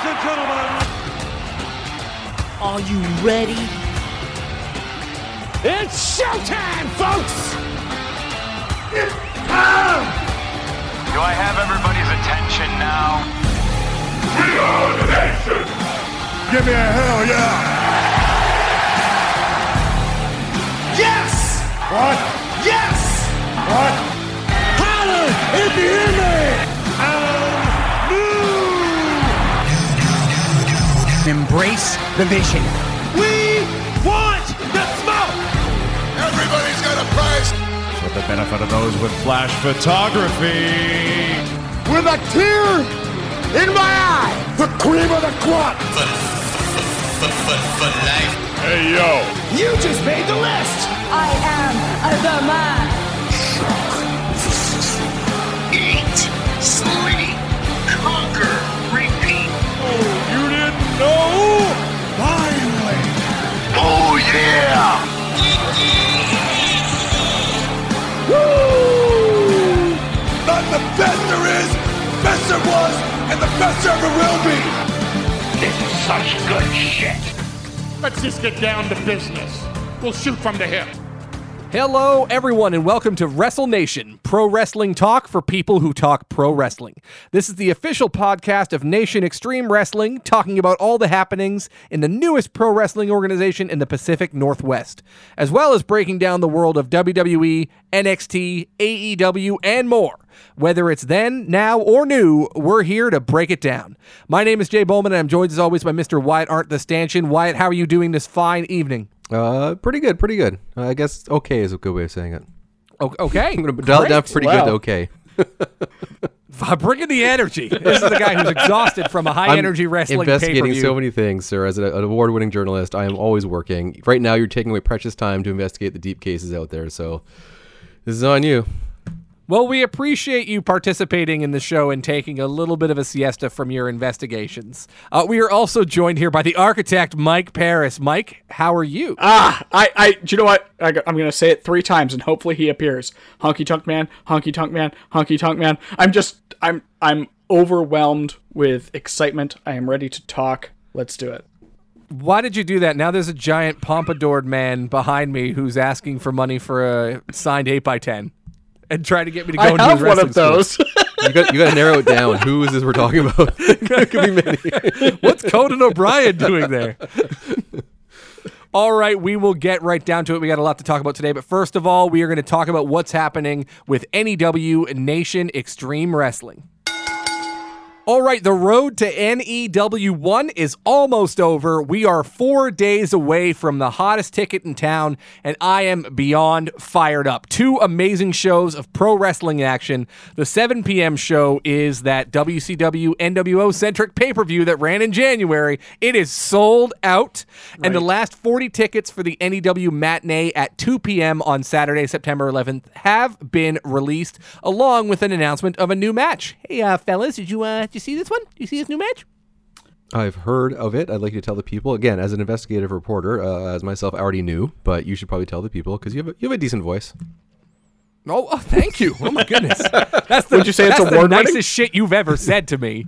Ladies and gentlemen, Are you ready? it's showtime, folks! Do I have everybody's attention now? We are the nation! Give me a hell yeah! Yes! What? Yes! What? Holler if you hear Embrace the vision. We want the smoke! Everybody's got a price! With the benefit of those with flash photography. With a tear in my eye! The cream of the crop! But for life, Hey yo! You just made the list! I am the man. Yeah! Woo! Not the best there is, best there was, and the best there ever will be! This is such good shit. Let's just get down to business. We'll shoot from the hip. Hello, everyone, and welcome to Wrestle Nation, pro wrestling talk for people who talk pro wrestling. This is the official podcast of Nation Extreme Wrestling, talking about all the happenings in the newest pro wrestling organization in the Pacific Northwest, as well as breaking down the world of WWE, NXT, AEW, and more. Whether it's then, now, or new, we're here to break it down. My name is Jay Bowman, and I'm joined as always by Mr. Wyatt Arndt the Stanchion. Wyatt, how are you doing this fine evening? Uh, pretty good, pretty good. Uh, I guess okay is a good way of saying it. O- Okay. I'm gonna dial it down pretty Wow. good. to Okay. Bringing the energy. This is the guy who's exhausted from a high energy I'm wrestling investigating pay-per-view. so many things, sir. As an, an award-winning journalist, I am always working. Right now, you're taking away precious time to investigate the deep cases out there. So this is on you. Well, we appreciate you participating in the show and taking a little bit of a siesta from your investigations. Uh, we are also joined here by the architect, Mike Paris. Mike, how are you? Ah, I, I, do you know what? I, am gonna say it three times, and hopefully he appears. Honky Tonk Man, Honky Tonk Man, Honky Tonk Man. I'm just, I'm, I'm overwhelmed with excitement. I am ready to talk. Let's do it. Why did you do that? Now there's a giant pompadoured man behind me who's asking for money for a signed 8x10 and trying to get me to go I into have one of those. You got you got to narrow it down. Who is this we're talking about? it could be many. What's Conan O'Brien doing there? All right, we will get right down to it. We got a lot to talk about today, but first of all, we are going to talk about what's happening with NEW Nation Extreme Wrestling. All right, the road to NEW1 is almost over. We are four days away from the hottest ticket in town, and I am beyond fired up. Two amazing shows of pro wrestling action. The 7 p.m. show is that WCW NWO centric pay per view that ran in January. It is sold out, and the last 40 tickets for the NEW matinee at 2 p.m. on Saturday, September 11th, have been released, along with an announcement of a new match. Hey, uh, fellas, did you uh, did you see this one? Did you see this new match? I've heard of it. I'd like you to tell the people again, as an investigative reporter, uh, as myself, I already knew, but you should probably tell the people because you have a, you have a decent voice. Oh, oh, thank you. Oh my goodness. That's the, Would you say it's that's the award-winning? nicest shit you've ever said to me.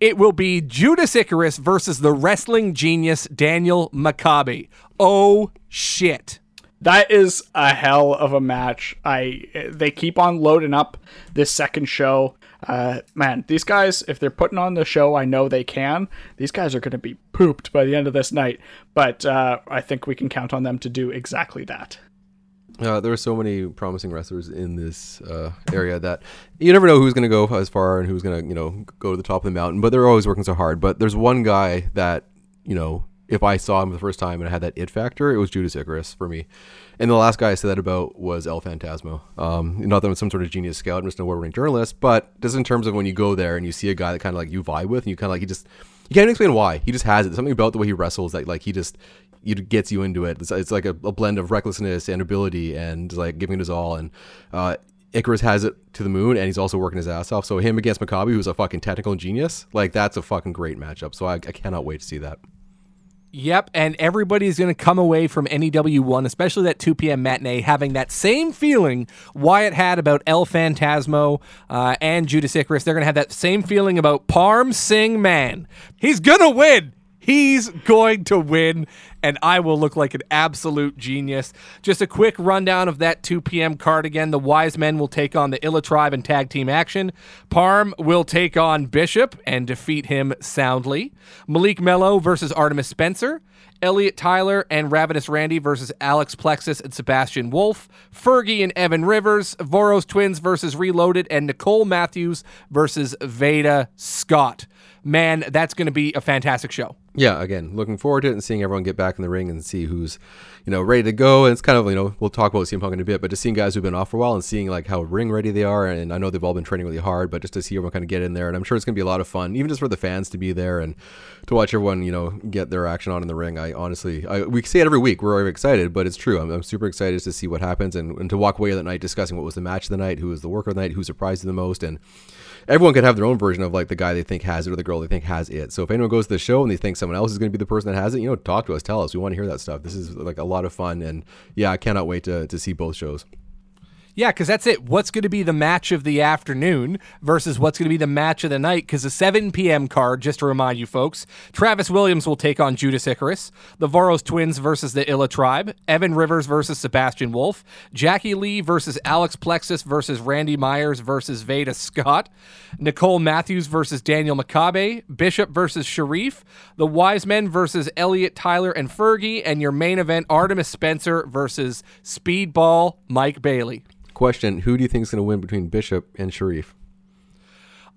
It will be Judas Icarus versus the wrestling genius Daniel Makabe. Oh shit. That is a hell of a match. I they keep on loading up this second show. Uh, man, these guys, if they're putting on the show, I know they can. These guys are going to be pooped by the end of this night, but uh, I think we can count on them to do exactly that. Uh, there are so many promising wrestlers in this uh, area that you never know who's going to go as far and who's going to, you know, go to the top of the mountain. But they're always working so hard. But there's one guy that, you know, if I saw him the first time and I had that it factor, it was Judas Icarus for me. And the last guy I said that about was El Phantasmo. Um, not that I'm some sort of genius scout, I'm just an award-winning journalist, but just in terms of when you go there and you see a guy that kind of like you vibe with, and you kind of like he just you can't even explain why. He just has it. Something about the way he wrestles that like he just it gets you into it. It's, it's like a, a blend of recklessness and ability and like giving it his all. And uh, Icarus has it to the moon, and he's also working his ass off. So him against Makabe, who's a fucking technical genius, like that's a fucking great matchup. So I, I cannot wait to see that. Yep, and everybody's going to come away from NEW one, especially that 2 p.m. matinee, having that same feeling Wyatt had about El Phantasmo uh, and Judas Icarus. They're going to have that same feeling about Parm Singh Man. He's going to win. He's going to win, and I will look like an absolute genius. Just a quick rundown of that 2 p.m. card again. The Wise Men will take on the Illa Tribe in tag team action. Parm will take on Bishop and defeat him soundly. Malik Mello versus Artemis Spencer. Elliot Tyler and Ravenous Randy versus Alex Plexus and Sebastian Wolf. Fergie and Evan Rivers. Voros Twins versus Reloaded. And Nicole Matthews versus Veda Scott. Man, that's going to be a fantastic show. Yeah, again, looking forward to it and seeing everyone get back in the ring and see who's, you know, ready to go. And it's kind of, you know, we'll talk about CM Punk in a bit, but just seeing guys who've been off for a while and seeing like how ring ready they are. And I know they've all been training really hard, but just to see everyone kind of get in there. And I'm sure it's going to be a lot of fun, even just for the fans to be there and to watch everyone, you know, get their action on in the ring. I honestly, I, we say it every week. We're very excited, but it's true. I'm, I'm super excited to see what happens and, and to walk away that night discussing what was the match of the night, who was the worker of the night, who surprised you the most. And, everyone could have their own version of like the guy they think has it or the girl they think has it. So if anyone goes to the show and they think someone else is going to be the person that has it, you know, talk to us, tell us. We want to hear that stuff. This is like a lot of fun, and yeah, I cannot wait to to see both shows. Yeah, because that's it. What's going to be the match of the afternoon versus what's going to be the match of the night? Because the 7 p.m. card, just to remind you folks, Travis Williams will take on Judas Icarus, the Voros twins versus the Illa Tribe, Evan Rivers versus Sebastian Wolf, Jackie Lee versus Alex Plexus versus Randy Myers versus Veda Scott, Nicole Matthews versus Daniel Makabe, Bishop versus Sharif, the Wise Men versus Elliot Tyler and Fergie, and your main event, Artemis Spencer versus Speedball Mike Bailey. Question: Who do you think is going to win between Bishop and Sharif?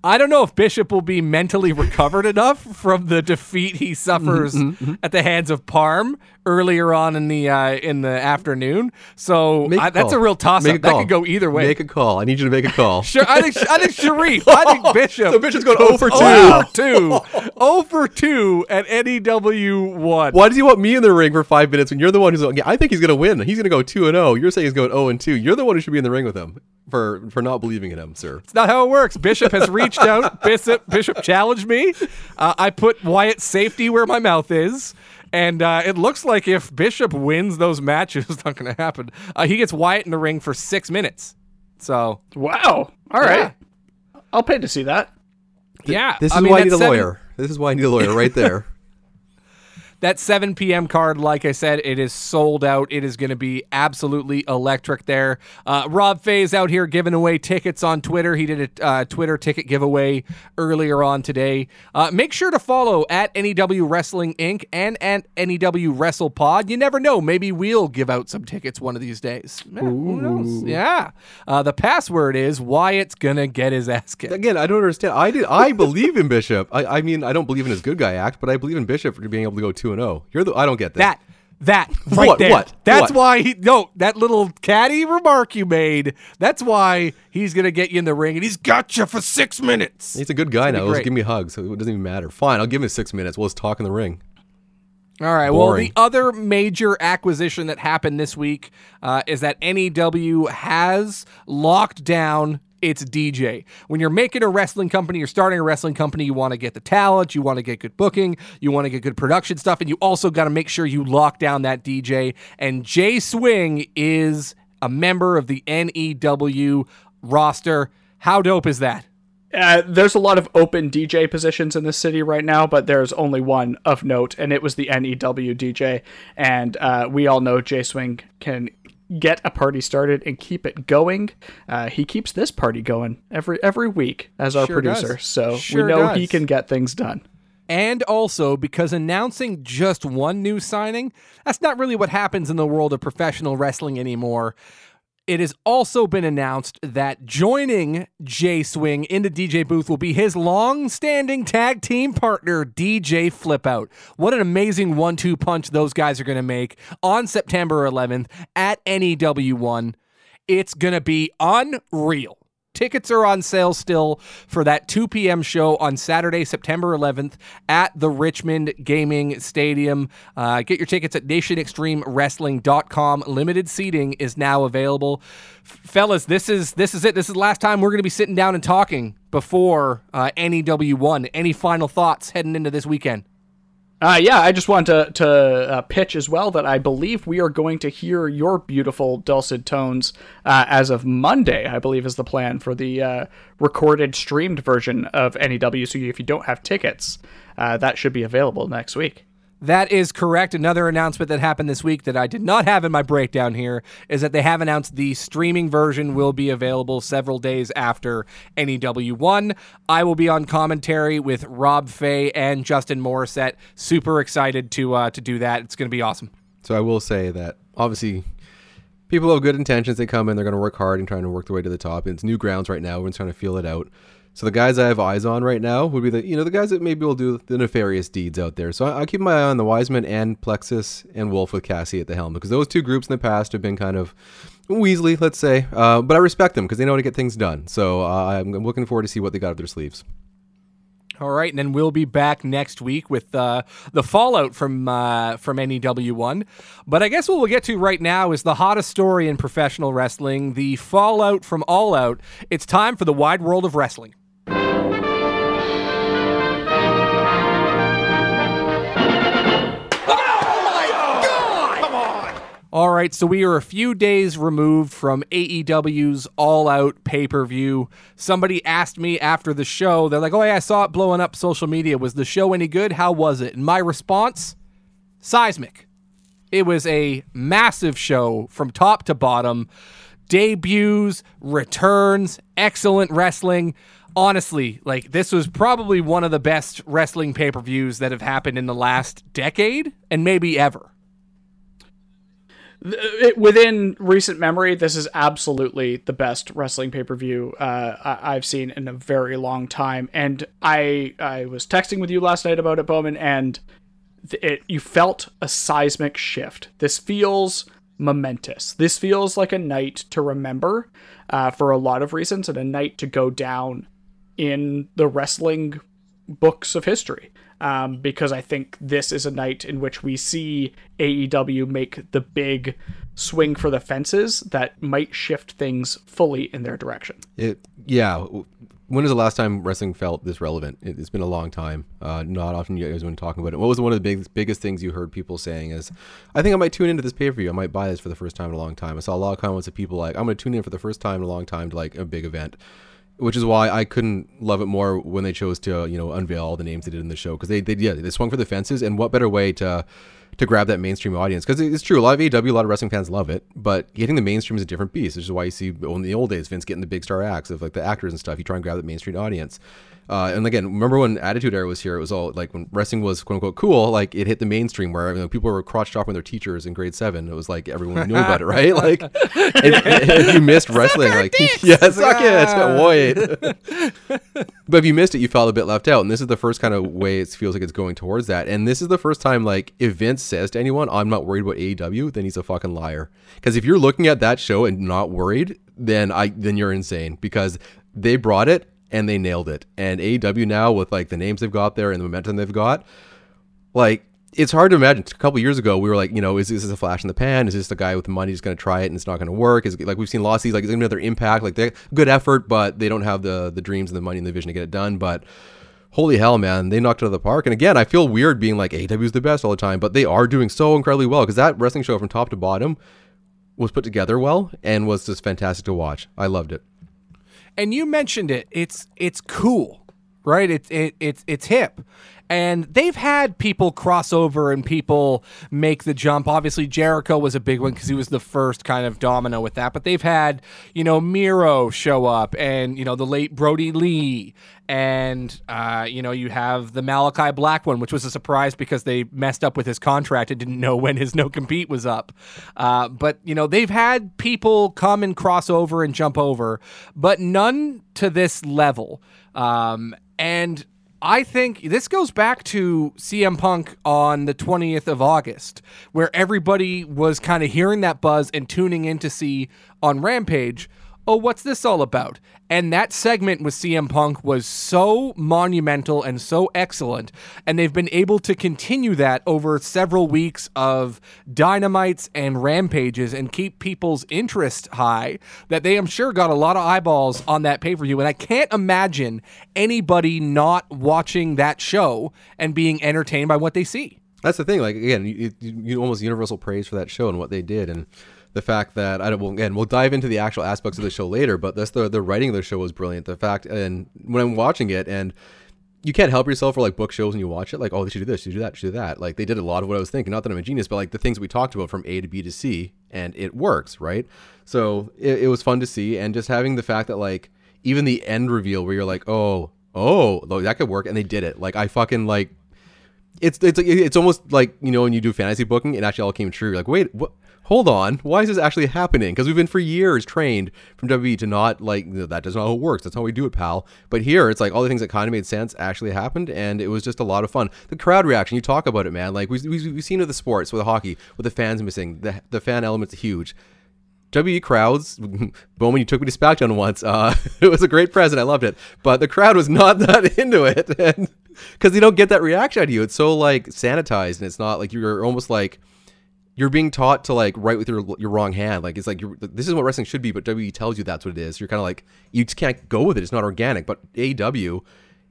I don't know if Bishop will be mentally recovered enough from the defeat he suffers Mm-hmm, at the hands of Parm earlier on in the uh, in the afternoon. So Make a I, that's a real toss up. That could go either way. Make a call. I need you to make a call. Sure, I think I think Sharif. I think Bishop. So Bishop's going goes 0 for 2. 0 for 2. 0 for 2 at NEW 1. Why does he want me in the ring for five minutes when you're the one who's? I think he's going to win. He's going to go two and zero. You're saying he's going zero and two. You're the one who should be in the ring with him for for not believing in him, sir. It's not how it works. Bishop has reached out. Bishop Bishop challenged me. Uh, I put Wyatt's safety where my mouth is. And uh, it looks like if Bishop wins those matches, it's not going to happen. Uh, he gets Wyatt in the ring for six minutes. So, Wow. All right. I'll pay to see that. yeah. This is I mean, why I need a seven- lawyer. This is why I need a lawyer right there. That 7 p.m. card, like I said, it is sold out. It is going to be absolutely electric there. Uh, Rob Fay is out here giving away tickets on Twitter. He did a uh, Twitter ticket giveaway earlier on today. Uh, make sure to follow at NEW Wrestling Inc. and at NEW Wrestle Pod. You never know. Maybe we'll give out some tickets one of these days. Yeah, who knows? Yeah. Uh, the password is Wyatt's going to get his ass kicked. Again, I don't understand. I did. I believe in Bishop. I, I mean, I don't believe in his good guy act, but I believe in Bishop for being able to go two and zero. You're the. I don't get that. That that right What? there. What? That's What? why he no that little catty remark you made. That's why he's gonna get you in the ring and he's got you for six minutes. He's a good guy now. He'll give me hugs, so it doesn't even matter. Fine, I'll give him six minutes. We'll just talk in the ring. All right. Well, the other major acquisition that happened this week uh, is that NEW has locked down its DJ. When you're making a wrestling company, you're starting a wrestling company, you want to get the talent, you want to get good booking, you want to get good production stuff, and you also got to make sure you lock down that DJ. And Jay Swing is a member of the NEW roster. How dope is that? Uh, there's a lot of open DJ positions in the city right now, but there's only one of note, and it was the NEW DJ. And uh, we all know J Swing can get a party started and keep it going. Uh, he keeps this party going every every week as our Sure does. producer, so Sure we know he can get things done. And also because announcing just one new signing, that's not really what happens in the world of professional wrestling anymore. It has also been announced that joining Jay Swing in the DJ booth will be his long standing tag team partner, DJ Flipout. What an amazing one two punch those guys are going to make on September 11th at NEW1. It's going to be unreal. Tickets are on sale still for that 2 p.m. show on Saturday, September 11th at the Richmond Gaming Stadium. Uh, get your tickets at nationextremewrestling.com. Limited seating is now available. F- fellas, this is this is it. This is the last time we're going to be sitting down and talking before uh, NEW1. Any final thoughts heading into this weekend? Uh, yeah, I just want to to uh, pitch as well that I believe we are going to hear your beautiful dulcet tones uh, as of Monday. I believe is the plan for the uh, recorded streamed version of NEW. So if you don't have tickets, uh, that should be available next week. That is correct. Another announcement that happened this week that I did not have in my breakdown here is that they have announced the streaming version will be available several days after NEW 1. I will be on commentary with Rob Fay and Justin Morissette. Super excited to uh, to do that. It's going to be awesome. So I will say that obviously people have good intentions. They come in, they're going to work hard and trying to work their way to the top. And it's new grounds right now. Everyone's trying to feel it out. So the guys I have eyes on right now would be the you know the guys that maybe will do the nefarious deeds out there. So I, I keep my eye on the Wise Men and Plexus and Wolf with Cassie at the helm because those two groups in the past have been kind of Weasley, let's say. Uh, but I respect them because they know how to get things done. So uh, I'm, looking forward to see what they got up their sleeves. All right, and then we'll be back next week with uh, the fallout from uh, from NEW one. But I guess what we'll get to right now is the hottest story in professional wrestling: the fallout from All Out. It's time for the wide world of wrestling. All right, so we are a few days removed from AEW's All Out pay per view. Somebody asked me after the show, they're like, oh, yeah, I saw it blowing up social media. Was the show any good? How was it? And my response seismic. It was a massive show from top to bottom. Debuts, returns, excellent wrestling. Honestly, like this was probably one of the best wrestling pay per views that have happened in the last decade and maybe ever it, within recent memory, this is absolutely the best wrestling pay per view uh, I- have seen in a very long time. And I I was texting with you last night about it, Bowman, and it you felt a seismic shift. This feels momentous. This feels like a night to remember uh, for a lot of reasons, and a night to go down in the wrestling books of history um, because I think this is a night in which we see AEW make the big swing for the fences that might shift things fully in their direction. It, yeah. When was the last time wrestling felt this relevant? It, has been a long time. Uh, not often you guys been talking about it. What was one of the big, biggest things you heard people saying is, I think I might tune into this pay per view. I might buy this for the first time in a long time. I saw a lot of comments of people like, I'm going to tune in for the first time in a long time to like a big event which is why I couldn't love it more when they chose to uh, you know unveil all the names they did in the show because they they yeah they swung for the fences and what better way to to grab that mainstream audience? Because it's true a lot of AW a lot of wrestling fans love it but getting the mainstream is a different beast which is why you see in the old days Vince getting the big star acts of like the actors and stuff. You try and grab that mainstream audience uh, and again, remember when Attitude Era was here? It was all like when wrestling was quote unquote cool. Like it hit the mainstream where you know, people were crotch chopping their teachers in grade seven. It was like everyone knew about it, right? Like if, if you missed wrestling, like yeah, suck it, wait. but if you missed it, you felt a bit left out. And this is the first kind of way it feels like it's going towards that. And this is the first time, like, if Vince says to anyone, "I'm not worried about AEW," then he's a fucking liar. Because if you're looking at that show and not worried, then I then you're insane because they brought it and they nailed it. And AEW now with like the names they've got there and the momentum they've got, like it's hard to imagine. A couple years ago, we were like, you know, is, this a flash in the pan? Is this the guy with the money who's going to try it and it's not going to work? Is like we've seen these, like, another impact? Like, they good effort, but they don't have the the dreams and the money and the vision to get it done. But holy hell, man, they knocked it out of the park. And again, I feel weird being like AEW is the best all the time, but they are doing so incredibly well because that wrestling show from top to bottom was put together well and was just fantastic to watch. I loved it and you mentioned it. It's it's cool, right? It's it, it's it's hip. And they've had people cross over and people make the jump. Obviously, Jericho was a big one because he was the first kind of domino with that. But they've had, you know, Miro show up and, you know, the late Brodie Lee. And, uh, you know, you have the Malakai Black one, which was a surprise because they messed up with his contract and didn't know when his no compete was up. Uh, but, you know, they've had people come and cross over and jump over, but none to this level. Um, and I think this goes back to CM Punk on the 20th of August, where everybody was kind of hearing that buzz and tuning in to see on Rampage oh, what's this all about? And that segment with CM Punk was so monumental and so excellent. And they've been able to continue that over several weeks of dynamites and rampages and keep people's interest high that they, I'm sure, got a lot of eyeballs on that pay per view. And I can't imagine anybody not watching that show and being entertained by what they see. That's the thing. Like again, you, you, you almost universal praise for that show and what they did, and the fact that I don't. Well, again, we'll dive into the actual aspects of the show later, but that's the the writing of the show was brilliant. The fact, and when I'm watching it, and you can't help yourself for like book shows when you watch it. Like, oh, they should do this, they should do that, should do that. Like they did a lot of what I was thinking. Not that I'm a genius, but like the things we talked about from A to B to C, and it works, right? So it, it was fun to see, and just having the fact that like even the end reveal where you're like, oh, oh, that could work, and they did it. Like I fucking like it's it's it's almost like you know when you do fantasy booking, it actually all came true. You're like, wait, what? Hold on, why is this actually happening? Because we've been for years trained from WWE to not like that doesn't know how it works. That's how we do it, pal. But here, it's like all the things that kind of made sense actually happened, and it was just a lot of fun. The crowd reaction, you talk about it, man. Like we, we we've seen it with the sports, with the hockey, with the fans missing. The the fan element's huge. WWE crowds, Bowman, you took me to SmackDown once. Uh, it was a great present. I loved it. But the crowd was not that into it. Because you don't get that reaction out of you. It's so like sanitized and it's not like you're almost like you're being taught to like write with your your wrong hand. Like it's like this is what wrestling should be, but WWE tells you that's what it is. You're kind of like you just can't go with it. It's not organic. But AW,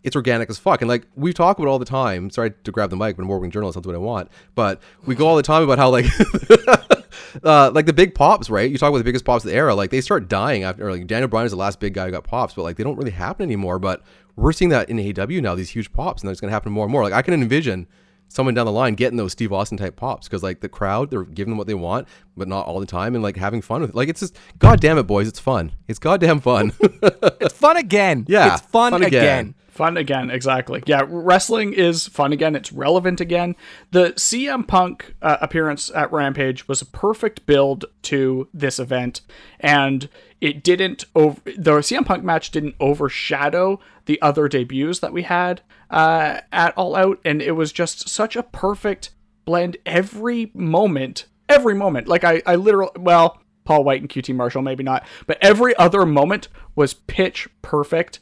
it's organic as fuck. And like we talk about all the time. Sorry to grab the mic, but I'm working journalist. That's what I want. But we go all the time about how like. uh, like the big pops, right? You talk about the biggest pops of the era, like they start dying after. Like Daniel Bryan is the last big guy who got pops, but like they don't really happen anymore. But we're seeing that in AEW now, these huge pops, and that's going to happen more and more. Like I can envision someone down the line getting those Steve Austin type pops because like the crowd, they're giving them what they want, but not all the time, and like having fun with it. Like it's just, god damn it, boys, it's fun. It's goddamn fun. it's fun again. Yeah, it's fun, fun again. again. Fun again, exactly. Yeah, wrestling is fun again. It's relevant again. The CM Punk uh, appearance at Rampage was a perfect build to this event, and it didn't. Over- the CM Punk match didn't overshadow the other debuts that we had uh, at All Out, and it was just such a perfect blend. Every moment, every moment. Like I, I literally, well, Paul White and QT Marshall, maybe not, but every other moment was pitch perfect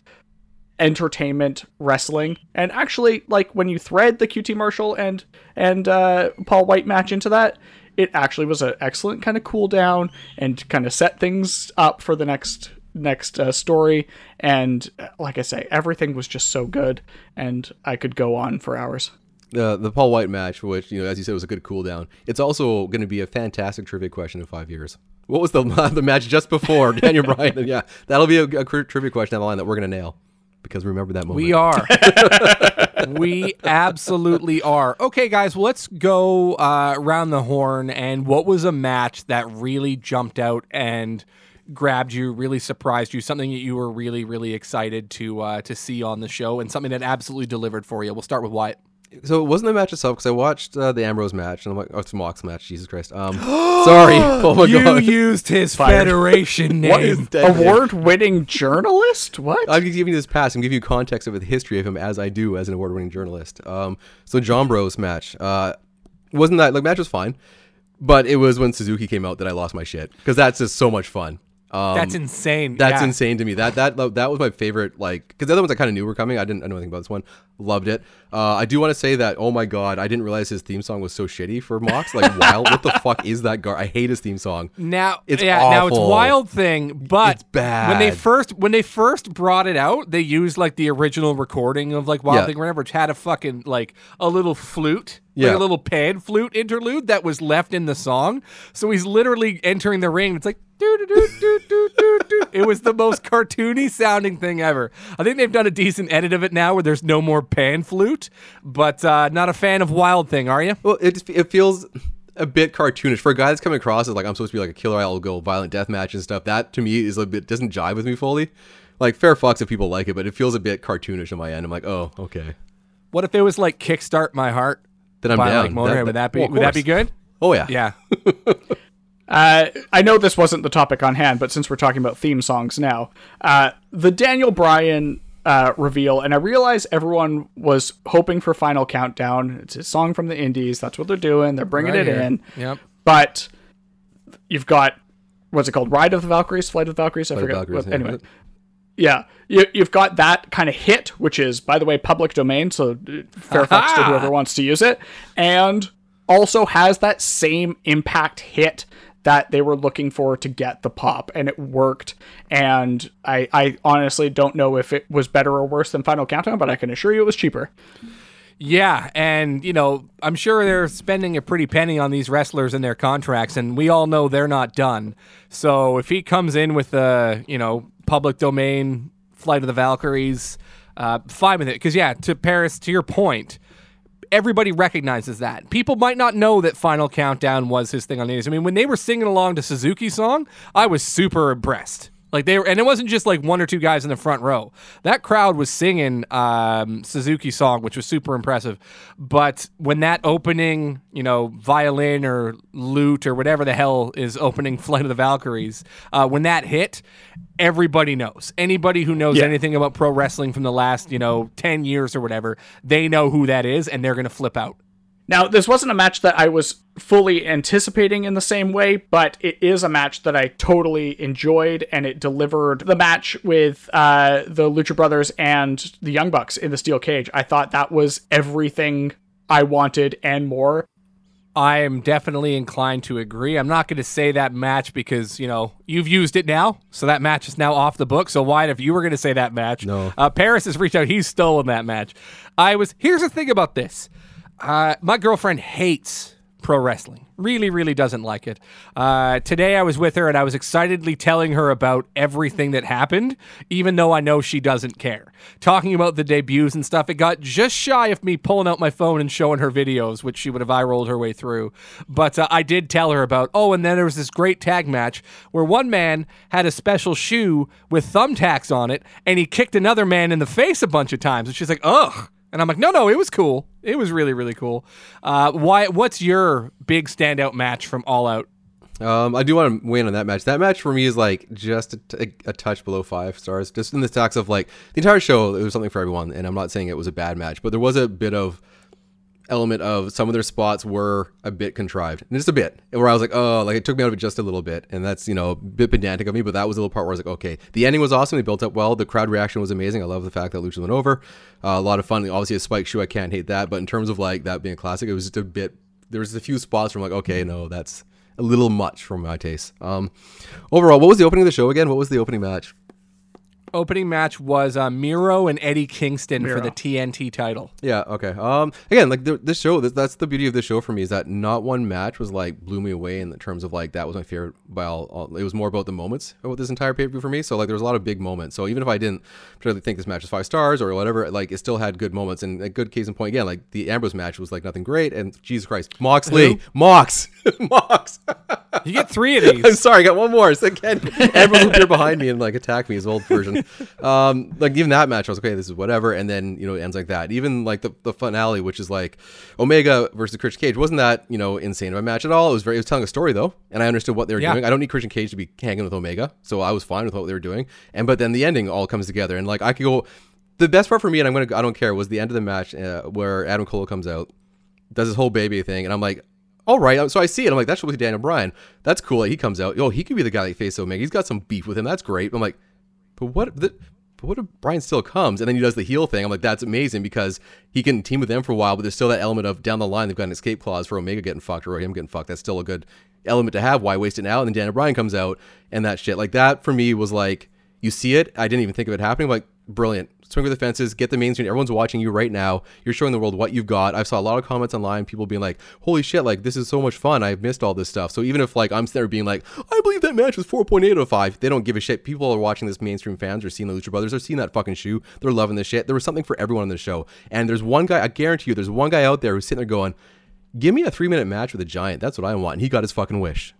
entertainment wrestling and actually like when you thread the QT Marshall and and uh, Paul White match into that it actually was an excellent kind of cool down and kind of set things up for the next next uh, story and uh, like I say everything was just so good and I could go on for hours uh, the Paul White match, which you know, as you said, was a good cool down. It's also going to be a fantastic trivia question in five years. What was the the match just before Daniel Bryan? Yeah, that'll be a, a trivia question down the line that we're going to nail because remember that moment. We are. we absolutely are. Okay, guys, well, let's go uh, around the horn. And what was a match that really jumped out and grabbed you, really surprised you, something that you were really, really excited to uh, to see on the show, and something that absolutely delivered for you? We'll start with Wyatt. So it wasn't the match itself because I watched uh, the Ambrose match and I'm like, oh, it's Mox match. Jesus Christ. Um, sorry. Oh my you god. You used his Fired. federation name. award-winning journalist what I'm giving you this pass. I'm giving you context of the history of him as I do as an award-winning journalist. Um, so John Bros match uh, wasn't that like match was fine, but it was when Suzuki came out that I lost my shit because that's just so much fun. Um, That's insane. That's Yeah. insane to me. That that that was my favorite. Like because the other ones I kind of knew were coming. I didn't I know anything about this one. Loved it. Uh, I do want to say that. Oh my god, I didn't realize his theme song was so shitty for Mox. Like wild. what the fuck is that? Gar- I hate his theme song. Now, It's yeah, now it's. Wild Thing, but It's bad. when they first when they first brought it out, they used like the original recording of like Wild Yeah. Thing, or whatever, which had a fucking like a little flute, like Yeah. a little pan flute interlude that was left in the song. So he's literally entering the ring. It's like. It was the most cartoony sounding thing ever. I think they've done a decent edit of it now where there's no more pan flute, but uh, not a fan of Wild Thing, are you? Well, it it feels a bit cartoonish for a guy that's coming across as like I'm supposed to be like a killer. I'll go violent death match and stuff. That to me is a bit doesn't jive with me fully. Like fair fucks if people like it, but it feels a bit cartoonish on my end. I'm like, oh, okay. What if it was like Kickstart My Heart? Then I'm by, down. Like Motorhead? That- would that be well, would that be good? Oh yeah. Yeah. Uh, I know this wasn't the topic on hand, but since we're talking about theme songs now, uh, the Daniel Bryan uh, reveal, and I realize everyone was hoping for Final Countdown. It's a song from the Indies. That's what they're doing. They're bringing Right it here. in. Yep. But you've got what's it called? Ride of the Valkyries, Flight of the Valkyries. I Flight forget. Valkyries, what- yeah. anyway, yeah, you, you've got that kind of hit, which is, by the way, public domain, so uh, fair fucks to whoever wants to use it, and also has that same impact hit that they were looking for to get the pop, and it worked. And I, I honestly don't know if it was better or worse than Final Countdown, but I can assure you it was cheaper. Yeah, and you know, I'm sure they're spending a pretty penny on these wrestlers and their contracts, and we all know they're not done. So if he comes in with a you know, public domain Flight of the Valkyries, uh, fine with it. Because yeah, to Paris, to your point, everybody recognizes that. People might not know that Final Countdown was his thing on the 80s. I mean, when they were singing along to Suzuki song, I was super impressed. Like they were, and it wasn't just like one or two guys in the front row. That crowd was singing um, Suzuki song, which was super impressive. But when that opening, you know, violin or lute or whatever the hell is opening Flight of the Valkyries, uh, when that hit, everybody knows. Anybody who knows Yeah. anything about pro wrestling from the last, you know, ten years or whatever, they know who that is, and they're gonna flip out. Now, this wasn't a match that I was fully anticipating in the same way, but it is a match that I totally enjoyed, and it delivered the match with uh, the Lucha Brothers and the Young Bucks in the steel cage. I thought that was everything I wanted and more. I am definitely inclined to agree. I'm not going to say that match because, you know, you've used it now. So that match is now off the book. So, Wyatt, if you were going to say that match, No. uh, Paris has reached out. He's stolen that match. I was, here's the thing about this uh, my girlfriend hates pro wrestling. Really, really doesn't like it. Uh, today I was with her and I was excitedly telling her about everything that happened, even though I know she doesn't care. Talking about the debuts and stuff, it got just shy of me pulling out my phone and showing her videos, which she would have eye rolled her way through. But uh, I did tell her about, oh, and then there was this great tag match where one man had a special shoe with thumbtacks on it and he kicked another man in the face a bunch of times. And she's like, ugh. And I'm like, no, no, it was cool. It was really, really cool. Uh, why? What's your big standout match from All Out? Um, I do want to weigh in on that match. That match for me is like just a, t- a touch below five stars. Just in the stacks of like the entire show, it was something for everyone. And I'm not saying it was a bad match, but there was a bit of element of some of their spots were a bit contrived, and just a bit. Where I was like, oh, like it took me out of it just a little bit, and that's you know a bit pedantic of me. But that was a little part where I was like, okay, the ending was awesome. They built up well. The crowd reaction was amazing. I love the fact that Lucha went over. Uh, a lot of fun. Obviously, a spike shoe. I can't hate that. But in terms of like that being a classic, it was just a bit. There was a few spots I'm like, okay, no, that's a little much for my taste. Um, overall, what was the opening of the show again? What was the opening match? Opening match was uh, Miro and Eddie Kingston for the TNT title. Yeah. Okay. Um. Again, like the, this show, this, that's the beauty of this show for me is that not one match was like blew me away in the terms of like that was my favorite. By all, all it was more about the moments of this entire pay per view for me. So like there was a lot of big moments. So even if I didn't particularly think this match was five stars or whatever, like it still had good moments. And a good case in point again, like the Ambrose match was like nothing great. And Jesus Christ, Moxley, Who? Mox, Mox. You get three of these. I'm sorry, I got one more. So again, Ambrose will appear behind me and like attack me, his old version. Um, like even that match, I was like, okay, this is whatever. And then you know it ends like that. Even like the, the finale, which is like Omega versus Christian Cage, wasn't that you know insane of a match at all? It was very, it was telling a story though, and I understood what they were Yeah. doing. I don't need Christian Cage to be hanging with Omega, so I was fine with what they were doing. And but then the ending all comes together, and like I could go. The best part for me, and I'm gonna, I don't care, was the end of the match uh, where Adam Cole comes out, does his whole baby thing, and I'm like, all right. So I see it. I'm like, that's really Daniel Bryan. That's cool. That he comes out. Oh, he could be the guy that faces Omega. He's got some beef with him. That's great. I'm like, but what? The, but what if Bryan still comes and then he does the heel thing? I'm like, that's amazing because he can team with them for a while, but there's still that element of down the line they've got an escape clause for Omega getting fucked or him getting fucked. That's still a good element to have. Why waste it now? And then Daniel Bryan comes out and that shit like that for me was like, you see it. I didn't even think of it happening. Like, brilliant. Swing for the fences, get the mainstream. Everyone's watching you right now. You're showing the world what you've got. I saw a lot of comments online, people being like, holy shit, like this is so much fun. I've missed all this stuff. So even if like I'm sitting there being like, I believe that match was 4.8 out of 5, they don't give a shit. People are watching this mainstream fans are seeing the Lucha Brothers, they're seeing that fucking shoe. They're loving this shit. There was something for everyone on the show. And there's one guy, I guarantee you, there's one guy out there who's sitting there going, Give me a three minute match with a giant. That's what I want. And he got his fucking wish.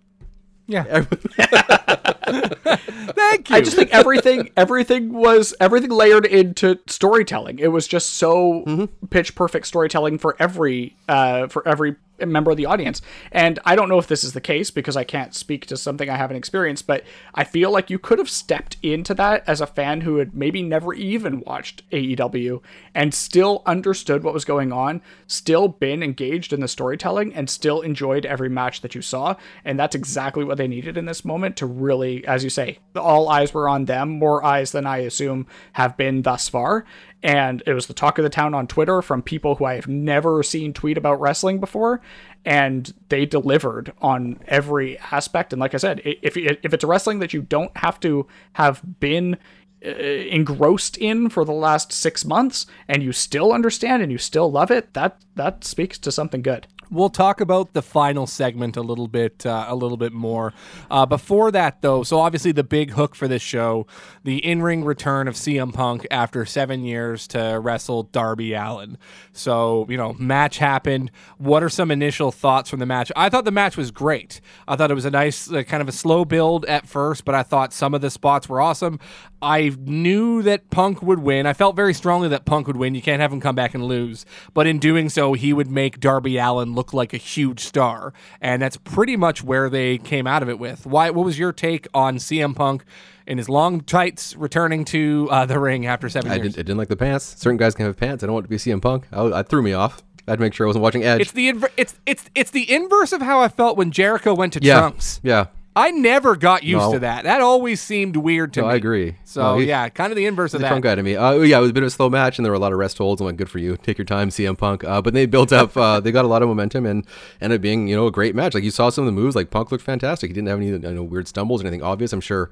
Yeah. Thank you. I just think everything everything was everything layered into storytelling. It was just so pitch perfect storytelling for every uh for every member of the audience. And I don't know if this is the case because I can't speak to something I haven't experienced, but I feel like you could have stepped into that as a fan who had maybe never even watched AEW and still understood what was going on, still been engaged in the storytelling, and still enjoyed every match that you saw. And that's exactly what they needed in this moment to really, as you say, all eyes were on them, more eyes than I assume have been thus far and it was the talk of the town on Twitter from people who I have never seen tweet about wrestling before, and they delivered on every aspect. And like I said, if if it's wrestling that you don't have to have been uh, engrossed in for the last six months, and you still understand and you still love it, that that speaks to something good. We'll talk about the final segment a little bit, uh, a little bit more. Uh, before that, though, so obviously the big hook for this show, the in-ring return of CM Punk after seven years to wrestle Darby Allin. So you know, match happened. What are some initial thoughts from the match? I thought the match was great. I thought it was a nice, uh, kind of a slow build at first, but I thought some of the spots were awesome. I knew that Punk would win. I felt very strongly that Punk would win. You can't have him come back and lose. But in doing so, he would make Darby Allin look like a huge star. And that's pretty much where they came out of it with. Why what was your take on CM Punk in his long tights returning to uh, the ring after seven I years? didn't, I didn't like the pants. Certain guys can have pants. I don't want to be CM Punk. I, I threw me off. I'd make sure I wasn't watching Edge. It's the inver- it's it's it's the inverse of how I felt when Jericho went to yeah, Trunks. yeah. I never got used No. to that. That always seemed weird to No, me. I agree. So No, he- yeah, kind of the inverse of the that. Punk guy to me. Uh, yeah, it was a bit of a slow match, and there were a lot of rest holds. I'm like, good for you. Take your time, CM Punk. Uh, but they built up. Uh, they got a lot of momentum, and ended up being you know a great match. Like you saw some of the moves. Like Punk looked fantastic. He didn't have any you know, weird stumbles or anything obvious. I'm sure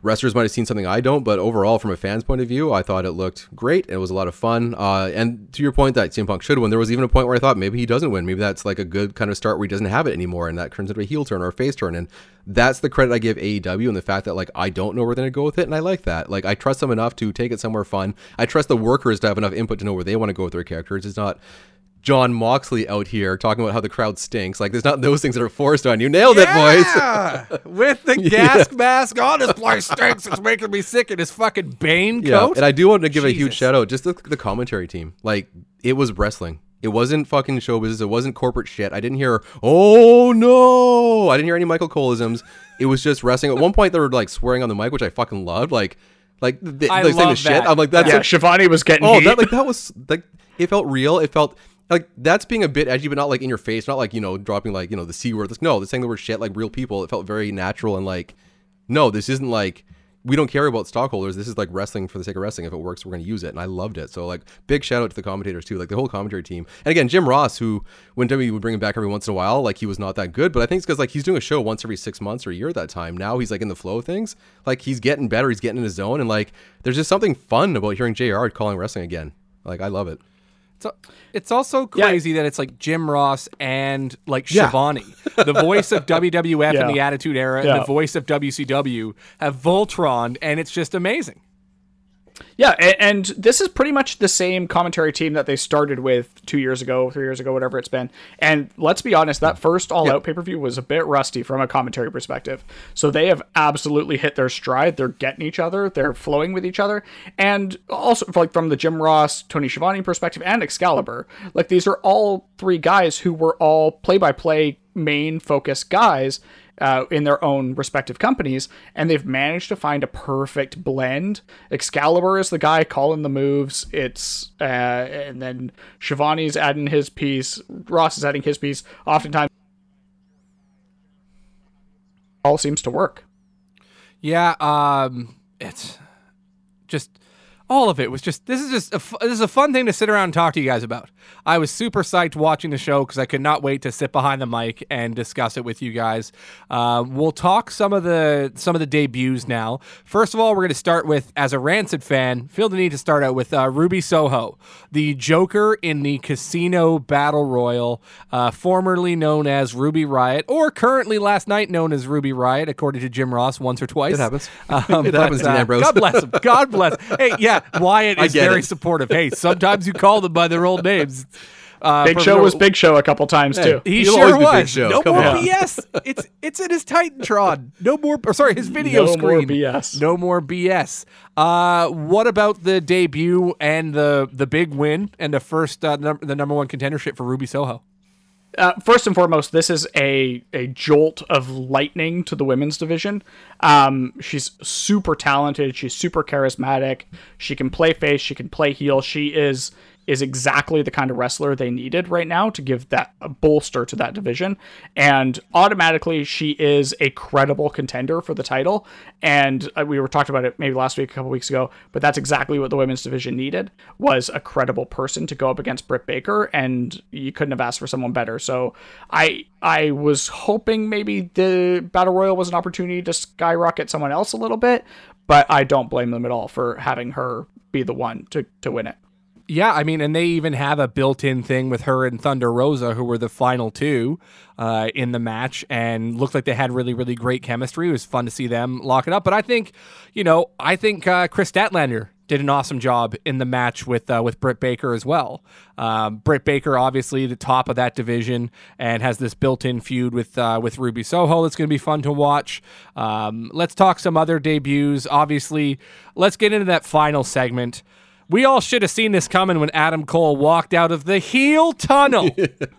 wrestlers might have seen something I don't, but overall, from a fan's point of view, I thought it looked great. It was a lot of fun. Uh, and to your point that CM Punk should win, there was even a point where I thought maybe he doesn't win. Maybe that's like a good kind of start where he doesn't have it anymore, and that turns into a heel turn or a face turn. And that's the credit I give AEW and the fact that like I don't know where they're gonna go with it, and I like that. Like I trust them enough to take it somewhere fun. I trust the workers to have enough input to know where they want to go with their characters. It's not. Jon Moxley out here talking about how the crowd stinks. Like, there's not those things that are forced on you. Nailed it, boys. With the gas mask on, this place stinks. It's making me sick in his fucking Bane Yeah, coat. and I do want to give a huge shout out just the, the commentary team. Like it was wrestling. It wasn't fucking show business. It wasn't corporate shit. I didn't hear, oh no. I didn't hear any Michael Coleisms. It was just wrestling. At one point, they were like swearing on the mic, which I fucking loved. Like, like they, I like saying the love shit. I'm like, that's Yeah, like, Schiavone was getting oh, heat. that like that was like it felt real. It felt like that's being a bit edgy, but not like in your face. Not like you know dropping like you know the c word. No, they're saying the word shit like real people. It felt very natural and like, no, this isn't like we don't care about stockholders. This is like wrestling for the sake of wrestling. If it works, we're going to use it. And I loved it. So like big shout out to the commentators too, like the whole commentary team. And again, Jim Ross, who when WWE would bring him back every once in a while, like he was not that good. But I think it's because like he's doing a show once every six months or a year at that time. Now he's like in the flow of things. Like he's getting better. He's getting in his zone. And like there's just something fun about hearing JR calling wrestling again. Like I love it. It's, it's also Yeah. crazy that it's like Jim Ross and like Yeah. Schiavone, the voice of WWF in the Attitude Era, and the voice of WCW, have Voltron, and it's just amazing. Yeah, and this is pretty much the same commentary team that they started with two years ago, three years ago, whatever it's been. And let's be honest, that first All Out pay per view was a bit rusty from a commentary perspective. So they have absolutely hit their stride. They're getting each other. They're flowing with each other. And also, like from the Jim Ross, Tony Schiavone perspective, and Excalibur, like these are all three guys who were all play by play main focus guys uh, in their own respective companies, and they've managed to find a perfect blend. Excalibur is the guy calling the moves. It's uh, and then Schiavone's adding his piece. Ross is adding his piece. Oftentimes, all seems to work. Yeah, um, it's just all of it was just this is just a, this is a fun thing to sit around and talk to you guys about. I was super psyched watching the show because I could not wait to sit behind the mic and discuss it with you guys. Uh, we'll talk some of the some of the debuts now. First of all, we're going to start with as a Rancid fan, feel the need to start out with uh, Ruby Soho, the Joker in the Casino Battle Royal, uh, formerly known as Ruby Riott, or currently last night known as Ruby Riott, according to Jim Ross, once or twice. It happens. Um, It but, happens, Dean uh, Ambrose. God bless him. God bless. Hey, yeah, Wyatt is very it. supportive. Hey, sometimes you call them by their old names. Uh, Big Show was Big Show a couple times too. He He'll sure always Big was. Show. No Come more on. BS. It's it's in his Titantron. No more. Or sorry, his video No more screen. BS. No more BS. Uh, what about the debut and the the big win and the first uh, num- the number one contendership for Ruby Soho? Uh, first and foremost, this is a a jolt of lightning to the women's division. Um, she's super talented. She's super charismatic. She can play face. She can play heel. She is is exactly the kind of wrestler they needed right now to give that a bolster to that division. And automatically, she is a credible contender for the title. And uh, we were talking about it maybe last week, a couple weeks ago, but that's exactly what the women's division needed was a credible person to go up against Britt Baker. And you couldn't have asked for someone better. So I I was hoping maybe the battle royal was an opportunity to skyrocket someone else a little bit, but I don't blame them at all for having her be the one to to win it. Yeah, I mean, and they even have a built-in thing with her and Thunder Rosa, who were the final two uh, in the match, and looked like they had really, really great chemistry. It was fun to see them lock it up. But I think, you know, I think uh, Kris Statlander did an awesome job in the match with uh, with Britt Baker as well. Um, Britt Baker, obviously the top of that division, and has this built-in feud with uh, with Ruby Soho. That's going to be fun to watch. Um, let's talk some other debuts. Obviously, let's get into that final segment. We all should have seen this coming when Adam Cole walked out of the heel tunnel.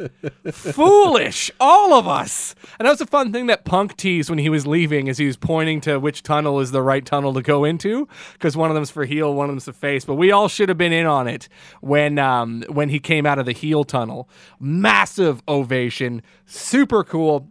Foolish, all of us. And that was a fun thing that Punk teased when he was leaving, as he was pointing to which tunnel is the right tunnel to go into, because one of them's for heel, one of them's for face. But we all should have been in on it when um, when he came out of the heel tunnel. Massive ovation, super cool.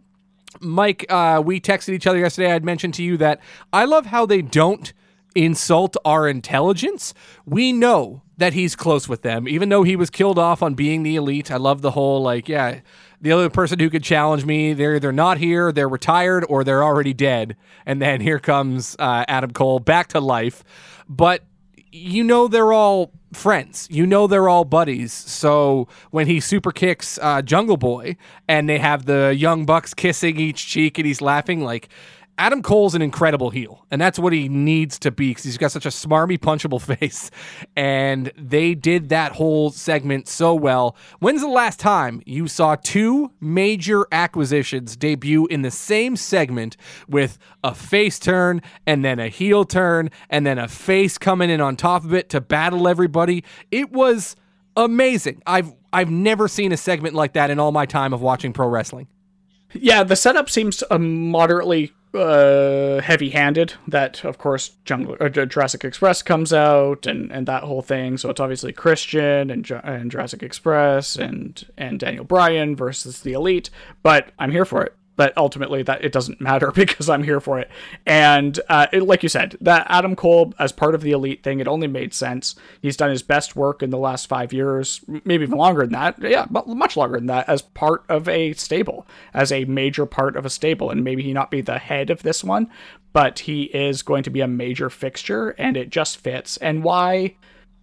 Mike, uh, we texted each other yesterday. I'd mentioned to you that I love how they don't insult our intelligence. We know that he's close with them, even though he was killed off on being the elite. I love the whole, like, yeah, the other person who could challenge me, they're either not here, they're retired, or they're already dead. And then here comes uh, Adam Cole back to life. But you know they're all friends. You know they're all buddies. So when he super kicks uh, Jungle Boy and they have the young bucks kissing each cheek and he's laughing, like Adam Cole's an incredible heel, and that's what he needs to be because he's got such a smarmy, punchable face. And they did that whole segment so well. When's the last time you saw two major acquisitions debut in the same segment with a face turn and then a heel turn and then a face coming in on top of it to battle everybody? It was amazing. I've I've never seen a segment like that in all my time of watching pro wrestling. Yeah, the setup seems moderately uh, heavy-handed. That, of course, Jungle uh, Jurassic Express comes out, and, and that whole thing. So it's obviously Christian and, and Jurassic Express and and Daniel Bryan versus the Elite. But I'm here for it but ultimately that it doesn't matter because I'm here for it. And uh, it, like you said, that Adam Cole as part of the elite thing, it only made sense. He's done his best work in the last five years, maybe even longer than that. Yeah, much longer than that as part of a stable, as a major part of a stable. And maybe he not be the head of this one, but he is going to be a major fixture, and it just fits. And why?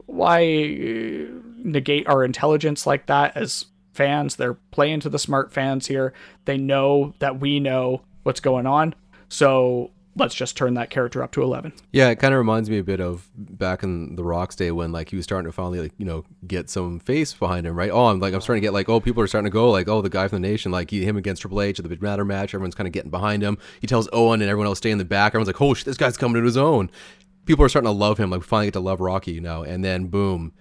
Why uh, negate our intelligence like that as fans. They're playing to the smart fans here. They know that we know what's going on. So let's just turn that character up to 11. Yeah, it kind of reminds me a bit of back in the Rock's day when like he was starting to finally like, you know, get some face behind him, right? Oh, I'm like I'm starting to get like oh, people are starting to go like oh, the guy from the nation like he, him against Triple H at the Big Matter match, everyone's kind of getting behind him. He tells Owen and everyone else stay in the back. Everyone's like, "Oh, shit, this guy's coming to his own." People are starting to love him. Like we finally get to love Rocky you know And then boom,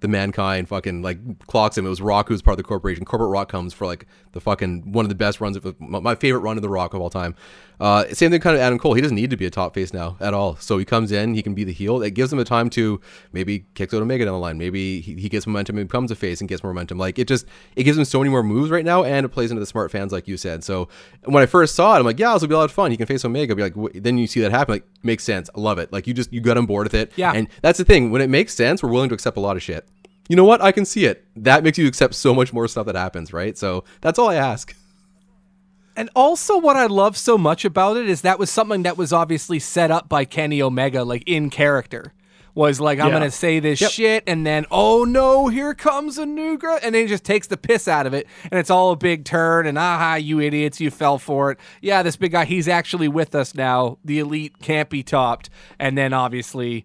the mankind fucking like clocks him. It was Rock who's part of the corporation. Corporate Rock comes for like the fucking one of the best runs of my favorite run of the Rock of all time. Uh, same thing kind of Adam Cole. He doesn't need to be a top face now at all. So he comes in, he can be the heel. It gives him the time to maybe kick out Omega down the line. Maybe he, he gets momentum and becomes a face and gets more momentum. Like it just it gives him so many more moves right now, and it plays into the smart fans like you said. So when I first saw it, I'm like, yeah, this will be a lot of fun. He can face Omega. Be like, then you see that happen. Like makes sense. I love it. Like you just you got on board with it. Yeah. And that's the thing. When it makes sense, we're willing to accept a lot of shit you know what? I can see it. That makes you accept so much more stuff that happens, right? So that's all I ask. And also, what I love so much about it is that was something that was obviously set up by Kenny Omega, like in character. Was like, I'm Yeah. gonna say this Yep. shit, and then, oh no, here comes a new girl, and then he just takes the piss out of it, and it's all a big turn, and aha, you idiots, you fell for it. Yeah, this big guy, he's actually with us now. The elite can't be topped, and then obviously,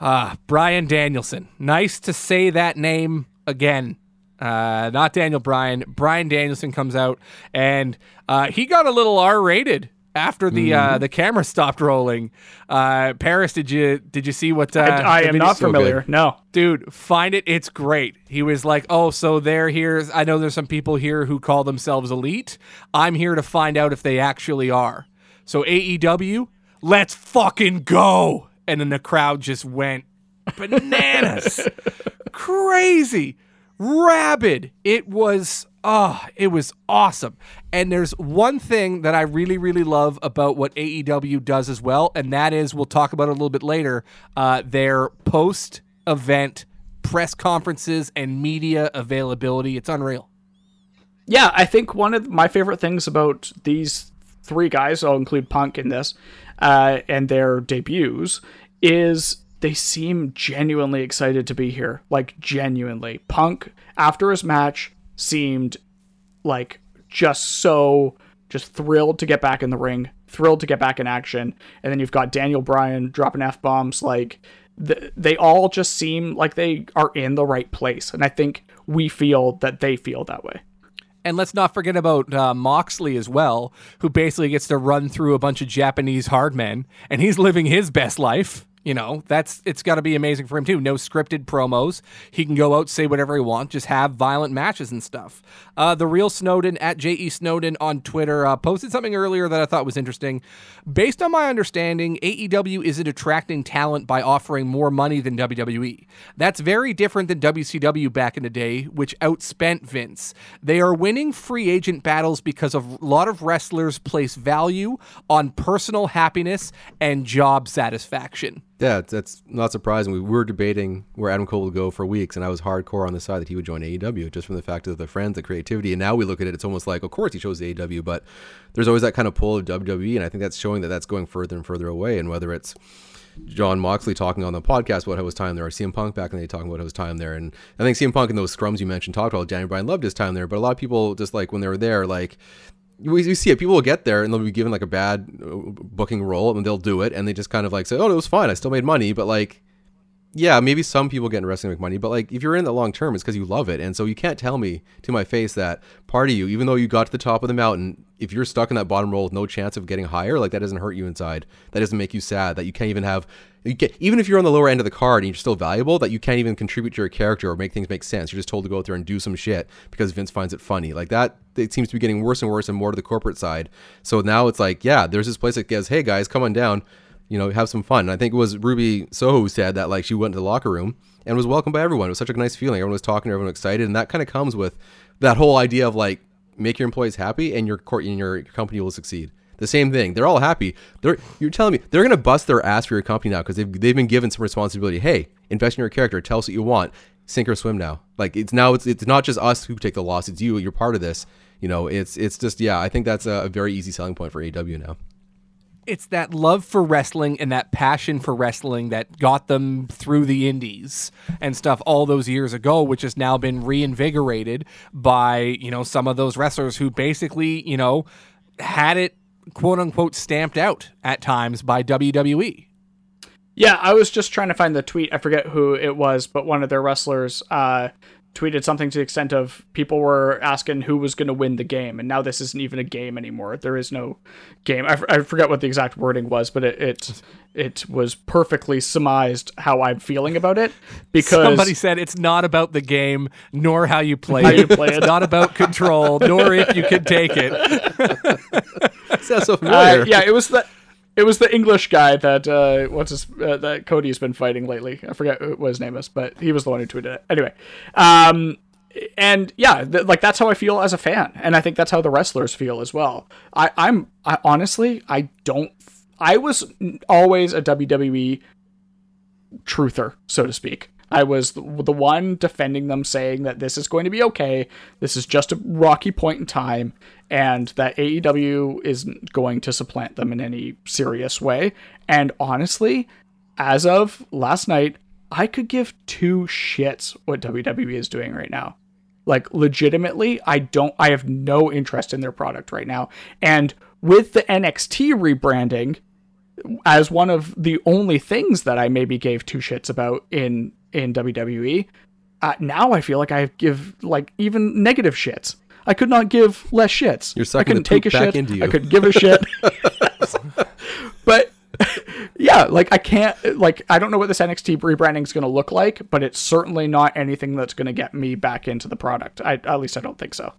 ah, Bryan Danielson. Nice to say that name again. Uh, not Daniel Bryan. Brian Danielson comes out, and uh, he got a little R-rated after the Mm-hmm. uh, the camera stopped rolling. Uh, Paris, did you did you see what? Uh, I, I am not familiar. No. Dude, find it. It's great. He was like, "Oh, so they're here. I know there's some people here who call themselves elite. I'm here to find out if they actually are. So AEW, let's fucking go!" And then the crowd just went bananas, crazy, rabid. It was, oh, it was awesome. And there's one thing that I really, really love about what AEW does as well, and that is we'll talk about it a little bit later. Uh, their post-event press conferences and media availability. It's unreal. Yeah, I think one of my favorite things about these three guys, I'll include Punk in this, uh, and their debuts, is they seem genuinely excited to be here. Like, genuinely. Punk, after his match, seemed like just so just thrilled to get back in the ring, thrilled to get back in action. And then you've got Daniel Bryan dropping F bombs. Like, th- they all just seem like they are in the right place. And I think we feel that they feel that way. And let's not forget about uh, Moxley as well, who basically gets to run through a bunch of Japanese hard men, and he's living his best life. You know, that's it's got to be amazing for him too. No scripted promos. He can go out, say whatever he wants, just have violent matches and stuff. Uh, the real Snowden at J.E. Snowden on Twitter uh, posted something earlier that I thought was interesting. Based on my understanding, AEW isn't attracting talent by offering more money than WWE. That's very different than WCW back in the day, which outspent Vince. They are winning free agent battles because a lot of wrestlers place value on personal happiness and job satisfaction. Yeah, that's not surprising. We were debating where Adam Cole would go for weeks, and I was hardcore on the side that he would join AEW just from the fact of the friends, the creativity. And now we look at it, it's almost like, of course, he chose AEW, but there's always that kind of pull of WWE, and I think that's showing that that's going further and further away. And whether it's Jon Moxley talking on the podcast about how his time there, or CM Punk back in the day talking about how his time there, and I think CM Punk in those scrums you mentioned talked about Daniel Bryan loved his time there, but a lot of people just like when they were there, like we, we see it. People will get there and they'll be given like a bad uh, booking role and they'll do it and they just kind of like say, "Oh, it was fine. I still made money." But like, yeah, maybe some people get in wrestling to make money, but like if you're in the long term, it's because you love it. And so you can't tell me to my face that part of you, even though you got to the top of the mountain, if you're stuck in that bottom roll with no chance of getting higher, like that doesn't hurt you inside. That doesn't make you sad. That you can't even have. You even if you're on the lower end of the card and you're still valuable, that you can't even contribute to your character or make things make sense. You're just told to go out there and do some shit because Vince finds it funny. Like that, it seems to be getting worse and worse and more to the corporate side. So now it's like, yeah, there's this place that goes, hey guys, come on down you know, have some fun. And I think it was Ruby Soho who said that like she went to the locker room and was welcomed by everyone. It was such a nice feeling. Everyone was talking, everyone was excited, and that kind of comes with that whole idea of like make your employees happy and your court and your company will succeed. The same thing. They're all happy. They're you're telling me they're gonna bust their ass for your company now because they've they've been given some responsibility. Hey, invest in your character. Tell us what you want. Sink or swim now. Like it's now it's it's not just us who take the loss. It's you. You're part of this. You know, it's it's just yeah. I think that's a, a very easy selling point for AW now it's that love for wrestling and that passion for wrestling that got them through the indies and stuff all those years ago which has now been reinvigorated by you know some of those wrestlers who basically you know had it quote unquote stamped out at times by WWE Yeah, I was just trying to find the tweet. I forget who it was, but one of their wrestlers uh, tweeted something to the extent of people were asking who was going to win the game, and now this isn't even a game anymore. There is no game. I, f- I forget what the exact wording was, but it, it it was perfectly surmised how I'm feeling about it because somebody said it's not about the game nor how you play How it you play it's it. not about control nor if you can take it sounds so Uh, yeah, it was the it was the English guy that uh, what's his uh, that Cody's been fighting lately. I forget what his name is, but he was the one who tweeted it. Anyway, um, and yeah, th- like that's how I feel as a fan, and I think that's how the wrestlers feel as well. I, I'm I, honestly, I don't. I was always a WWE truther, so to speak. I was the, one defending them, saying that this is going to be okay. This is just a rocky point in time, and that AEW isn't going to supplant them in any serious way. And honestly, as of last night, I could give two shits what WWE is doing right now. Like legitimately, I don't I have no interest in their product right now. And with the NXT rebranding as one of the only things that I maybe gave two shits about in in WWE, uh, now I feel like I give like even negative shits. I could not give less shits. You're I couldn't take a shit. into you. I could give a shit. but yeah, like I can't like I don't know what this NXT rebranding is going to look like, but it's certainly not anything that's going to get me back into the product. I at least I don't think so.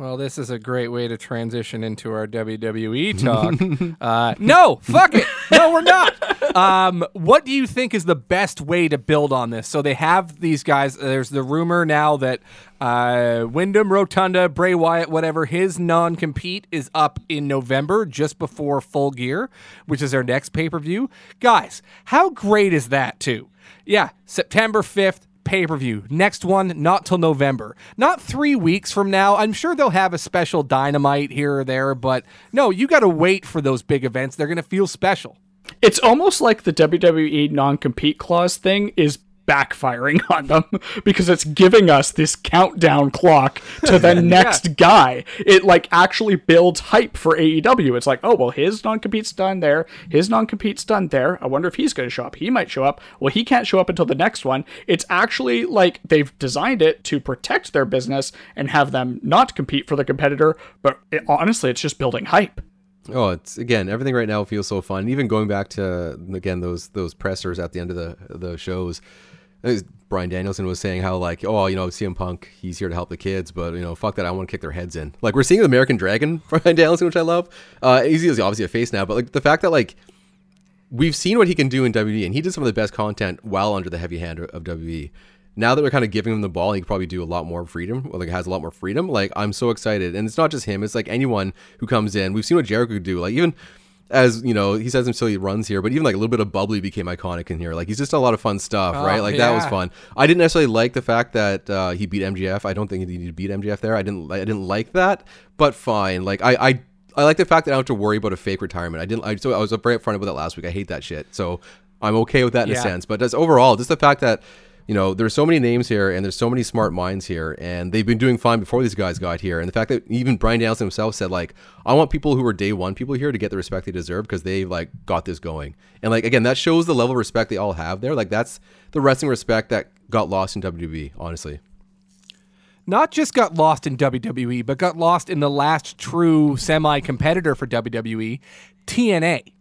Well, this is a great way to transition into our WWE talk. uh, no, fuck it. No, we're not. Um, what do you think is the best way to build on this? So they have these guys. There's the rumor now that uh, Windham Rotunda, Bray Wyatt, whatever, his non compete is up in November, just before Full Gear, which is their next pay per view. Guys, how great is that, too? Yeah, September 5th pay per view. Next one, not till November. Not three weeks from now. I'm sure they'll have a special dynamite here or there, but no, you got to wait for those big events. They're going to feel special. It's almost like the WWE non-compete clause thing is backfiring on them because it's giving us this countdown clock to the next guy. It like actually builds hype for AEW. It's like, oh well, his non-compete's done there, his non-compete's done there. I wonder if he's going to show up. He might show up. Well, he can't show up until the next one. It's actually like they've designed it to protect their business and have them not compete for the competitor. But it, honestly, it's just building hype. Oh, it's again everything right now feels so fun. Even going back to again those those pressers at the end of the the shows, Bryan Danielson was saying how like oh you know CM Punk he's here to help the kids, but you know fuck that I want to kick their heads in. Like we're seeing the American Dragon Bryan Danielson, which I love. Uh, he's obviously a face now, but like the fact that like we've seen what he can do in WWE, and he did some of the best content while under the heavy hand of WWE. Now that we're kind of giving him the ball, he can probably do a lot more freedom. Or like has a lot more freedom. Like I'm so excited, and it's not just him. It's like anyone who comes in. We've seen what Jericho could do. Like even as you know, he says himself he runs here, but even like a little bit of bubbly became iconic in here. Like he's just a lot of fun stuff, Oh, right? Like that was fun. I didn't necessarily like the fact that uh, he beat MJF. I don't think he needed to beat MJF there. I didn't. I didn't like that, but fine. Like I. I I like the fact that I don't have to worry about a fake retirement. I didn't. I, so I was very upfront about that last week. I hate that shit. So I'm okay with that in Yeah. a sense. But just overall, just the fact that you know there's so many names here and there's so many smart minds here, and they've been doing fine before these guys got here. And the fact that even Bryan Danielson himself said like, I want people who are day one people here to get the respect they deserve because they like got this going. And like again, that shows the level of respect they all have there. Like that's the wrestling respect that got lost in WWE. Honestly. Not just got lost in WWE, but got lost in the last true semi competitor for WWE, TNA.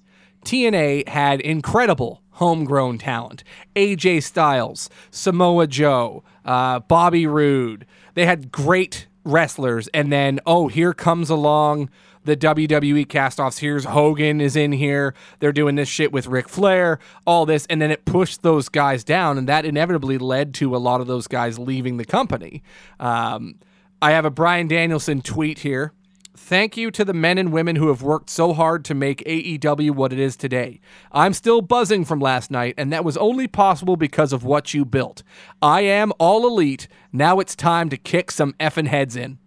TNA had incredible homegrown talent. AJ Styles, Samoa Joe, uh, Bobby Roode. They had great wrestlers. And then, oh, here comes along the WWE castoffs. Here's Hogan is in here. They're doing this shit with Ric Flair, all this. And then it pushed those guys down. And that inevitably led to a lot of those guys leaving the company. Um, I have a Bryan Danielson tweet here. Thank you to the men and women who have worked so hard to make AEW what it is today. I'm still buzzing from last night, and that was only possible because of what you built. I am all elite. Now it's time to kick some effing heads in.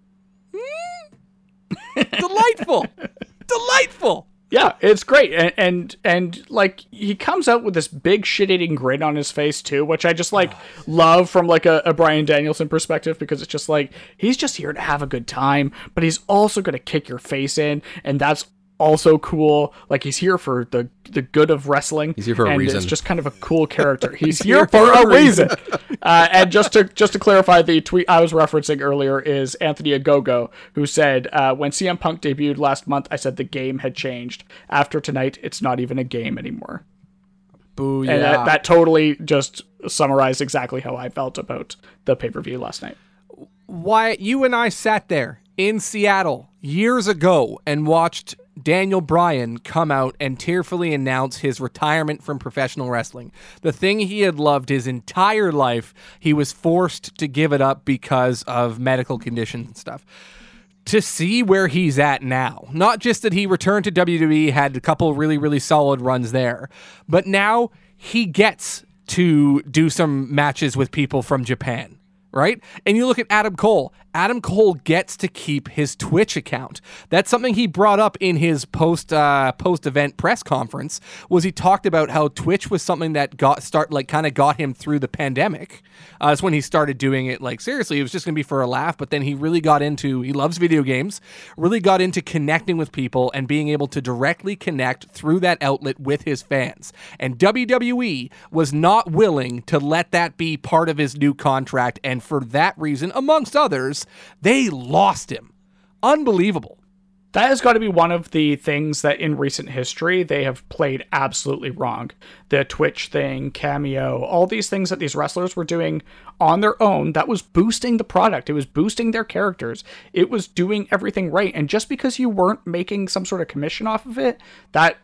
Hmm? Delightful. Delightful. Yeah, it's great, and, and and like he comes out with this big shit-eating grin on his face too, which I just like love from like a, a Bryan Danielson perspective because it's just like he's just here to have a good time, but he's also gonna kick your face in, and that's also cool. Like he's here for the the good of wrestling. He's here for a and reason. It's just kind of a cool character. He's, here, for a reason. uh, and just to just to clarify, the tweet I was referencing earlier is Anthony Ogogo, who said, uh, "When CM Punk debuted last month, I said the game had changed. After tonight, it's not even a game anymore." Boo, And that, that totally just summarized exactly how I felt about the pay per view last night. Wyatt, you and I sat there in Seattle years ago and watched Daniel Bryan come out and tearfully announce his retirement from professional wrestling. The thing he had loved his entire life, he was forced to give it up because of medical conditions and stuff. To see where he's at now, not just that he returned to WWE, had a couple really, really solid runs there, but now he gets to do some matches with people from Japan right? And you look at Adam Cole. Adam Cole gets to keep his Twitch account. That's something he brought up in his post uh, post event press conference. Was he talked about how Twitch was something that got start like kind of got him through the pandemic. Uh, that's when he started doing it like seriously. It was just gonna be for a laugh, but then he really got into. He loves video games. Really got into connecting with people and being able to directly connect through that outlet with his fans. And WWE was not willing to let that be part of his new contract, and for that reason, amongst others, They lost him. Unbelievable. That has got to be one of the things that in recent history they have played absolutely wrong. The Twitch thing, Cameo, all these things that these wrestlers were doing on their own, that was boosting the product. It was boosting their characters. It was doing everything right. And just because you weren't making some sort of commission off of it, that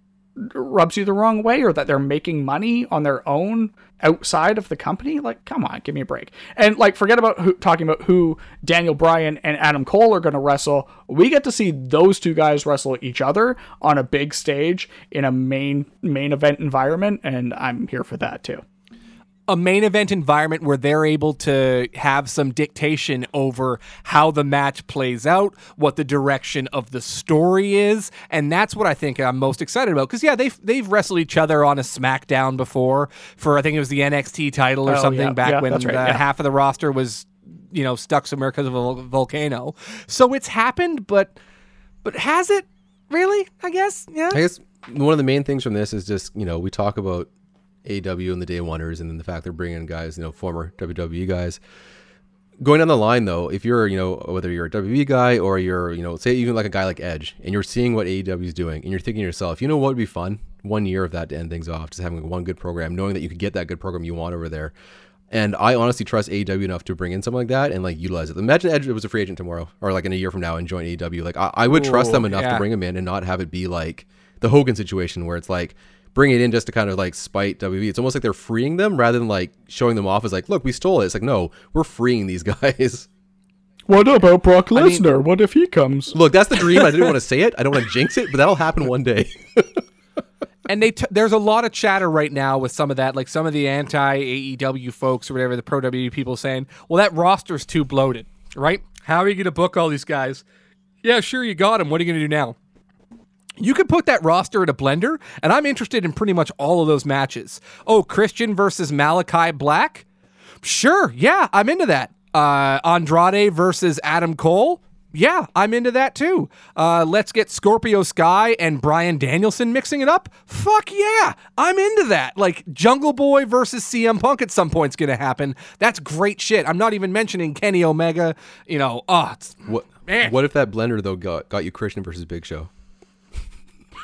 rubs you the wrong way or that they're making money on their own outside of the company? Like come on give me a break. And like forget about who, talking about who daniel bryan and adam cole are going to wrestle. We get to see those two guys wrestle each other on a big stage in a main main event environment and i'm here for that too a main event environment where they're able to have some dictation over how the match plays out, what the direction of the story is, and that's what I think I'm most excited about. Because yeah, they've they've wrestled each other on a SmackDown before for I think it was the NXT title or Oh, something yeah, back yeah, when right, uh, yeah. half of the roster was you know stuck somewhere because of a volcano. So it's happened, but but has it really? I guess yeah. I guess one of the main things from this is just you know we talk about AW and the Day Oneers, and then the fact they're bringing in guys, you know, former WWE guys. Going down the line, though, if you're, you know, whether you're a WWE guy or you're, you know, say even like a guy like Edge, and you're seeing what AEW is doing, and you're thinking to yourself, you know what would be fun? One year of that to end things off, just having one good program, knowing that you could get that good program you want over there. And I honestly trust AEW enough to bring in something like that and like utilize it. Imagine Edge was a free agent tomorrow, or like in a year from now, and join AEW. Like I, I would trust them enough yeah. to bring him in and not have it be like the Hogan situation where it's like bring it in just to kind of like spite WWE. It's almost like they're freeing them rather than like showing them off as like, look, we stole it. It's like, no, we're freeing these guys. what about brock mean- lesnar what if he comes Look, that's the dream. I didn't want to say it. I don't want to jinx it, but that'll happen one day. and they t- there's a lot of chatter right now with some of that, like some of the anti AEW folks or whatever the pro WWE people saying, well, that roster's too bloated, right? How are you going to book all these guys? Yeah, sure, you got them. What are you going to do now? You could put that roster in a blender, and I'm interested in pretty much all of those matches. Oh, Christian versus Malakai Black? Sure, yeah, I'm into that. Uh, Andrade versus Adam Cole? Yeah, I'm into that too. Uh, let's get Scorpio Sky and Bryan Danielson mixing it up. Fuck yeah, I'm into that. Like Jungle Boy versus CM Punk at some point's gonna happen. That's great shit. I'm not even mentioning Kenny Omega. You know, oh, What Man. what if that blender though got, got you Christian versus Big Show?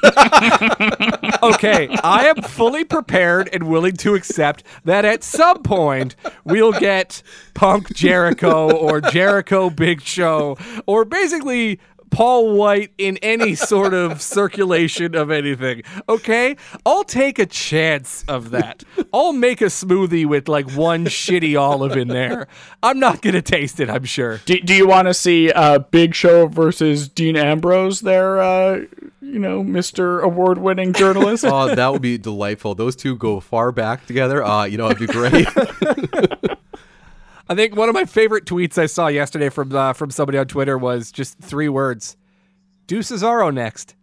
okay, I am fully prepared and willing to accept that at some point we'll get Punk Jericho or Jericho Big Show or basically Paul White in any sort of circulation of anything. Okay? I'll take a chance of that. I'll make a smoothie with like one shitty olive in there. I'm not going to taste it, I'm sure. do, do you want to see uh, big show versus dean ambrose there uh, you know mr award-winning journalist Oh, that would be delightful. Those two go far back together. Uh, you know, it'd be great. I think one of my favorite tweets I saw yesterday from uh, from somebody on Twitter was just three words: "Do Cesaro next."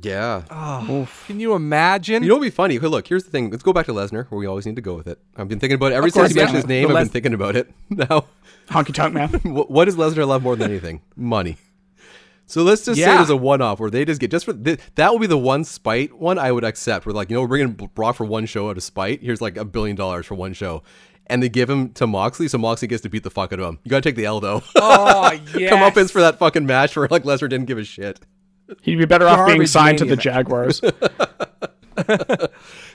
yeah. Oh, Can you imagine? You know, what'd be funny. Okay, look, here's the thing. Let's go back to Lesnar, where we always need to go with it. I've been thinking about it ever Of course, since you mentioned yeah. his name. The I've Les- been thinking about it. Now, honky tonk man what, what does Lesnar love more than anything? Money. So let's just say Yeah. there's a one-off where they just get just for th- that will be the one spite one I would accept. We're like, you know, we're bringing Brock for one show out of spite. Here's like a billion dollars for one show, and they give him to Moxley, so Moxley gets to beat the fuck out of him. You gotta take the L though. oh yeah. Comeuppance for that fucking match where like Lesnar didn't give a shit. he'd be better off being Garbage signed to the jaguars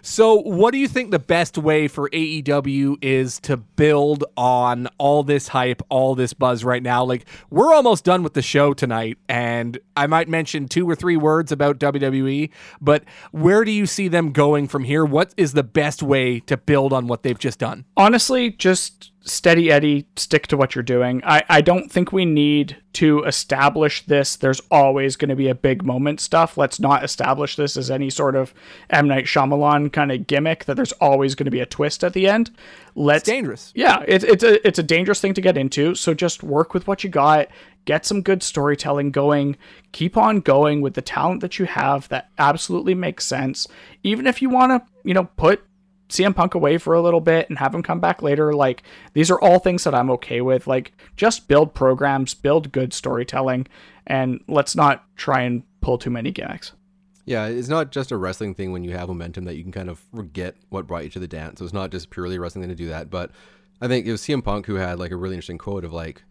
So, what do you think the best way for AEW is to build on all this hype, all this buzz right now? Like, we're almost done with the show tonight, and I might mention two or three words about WWE, but where do you see them going from here? What is the best way to build on what they've just done? honestly, just steady Eddie, stick to what you're doing. I, I don't think we need to establish this. There's always going to be a big moment stuff. Let's not establish this as any sort of M. Night Shyamalan kind of gimmick that there's always going to be a twist at the end. Let's It's dangerous. yeah, it's it's a it's a dangerous thing to get into. So just work with what you got, get some good storytelling going, keep on going with the talent that you have that absolutely makes sense. Even if you want to, you know, put CM Punk away for a little bit and have him come back later, like these are all things that I'm okay with. Like just build programs, build good storytelling, and let's not try and pull too many gimmicks. Yeah, it's not just a wrestling thing when you have momentum that you can kind of forget what brought you to the dance. So it's not just purely wrestling thing to do that. But I think it was CM Punk who had like a really interesting quote of like,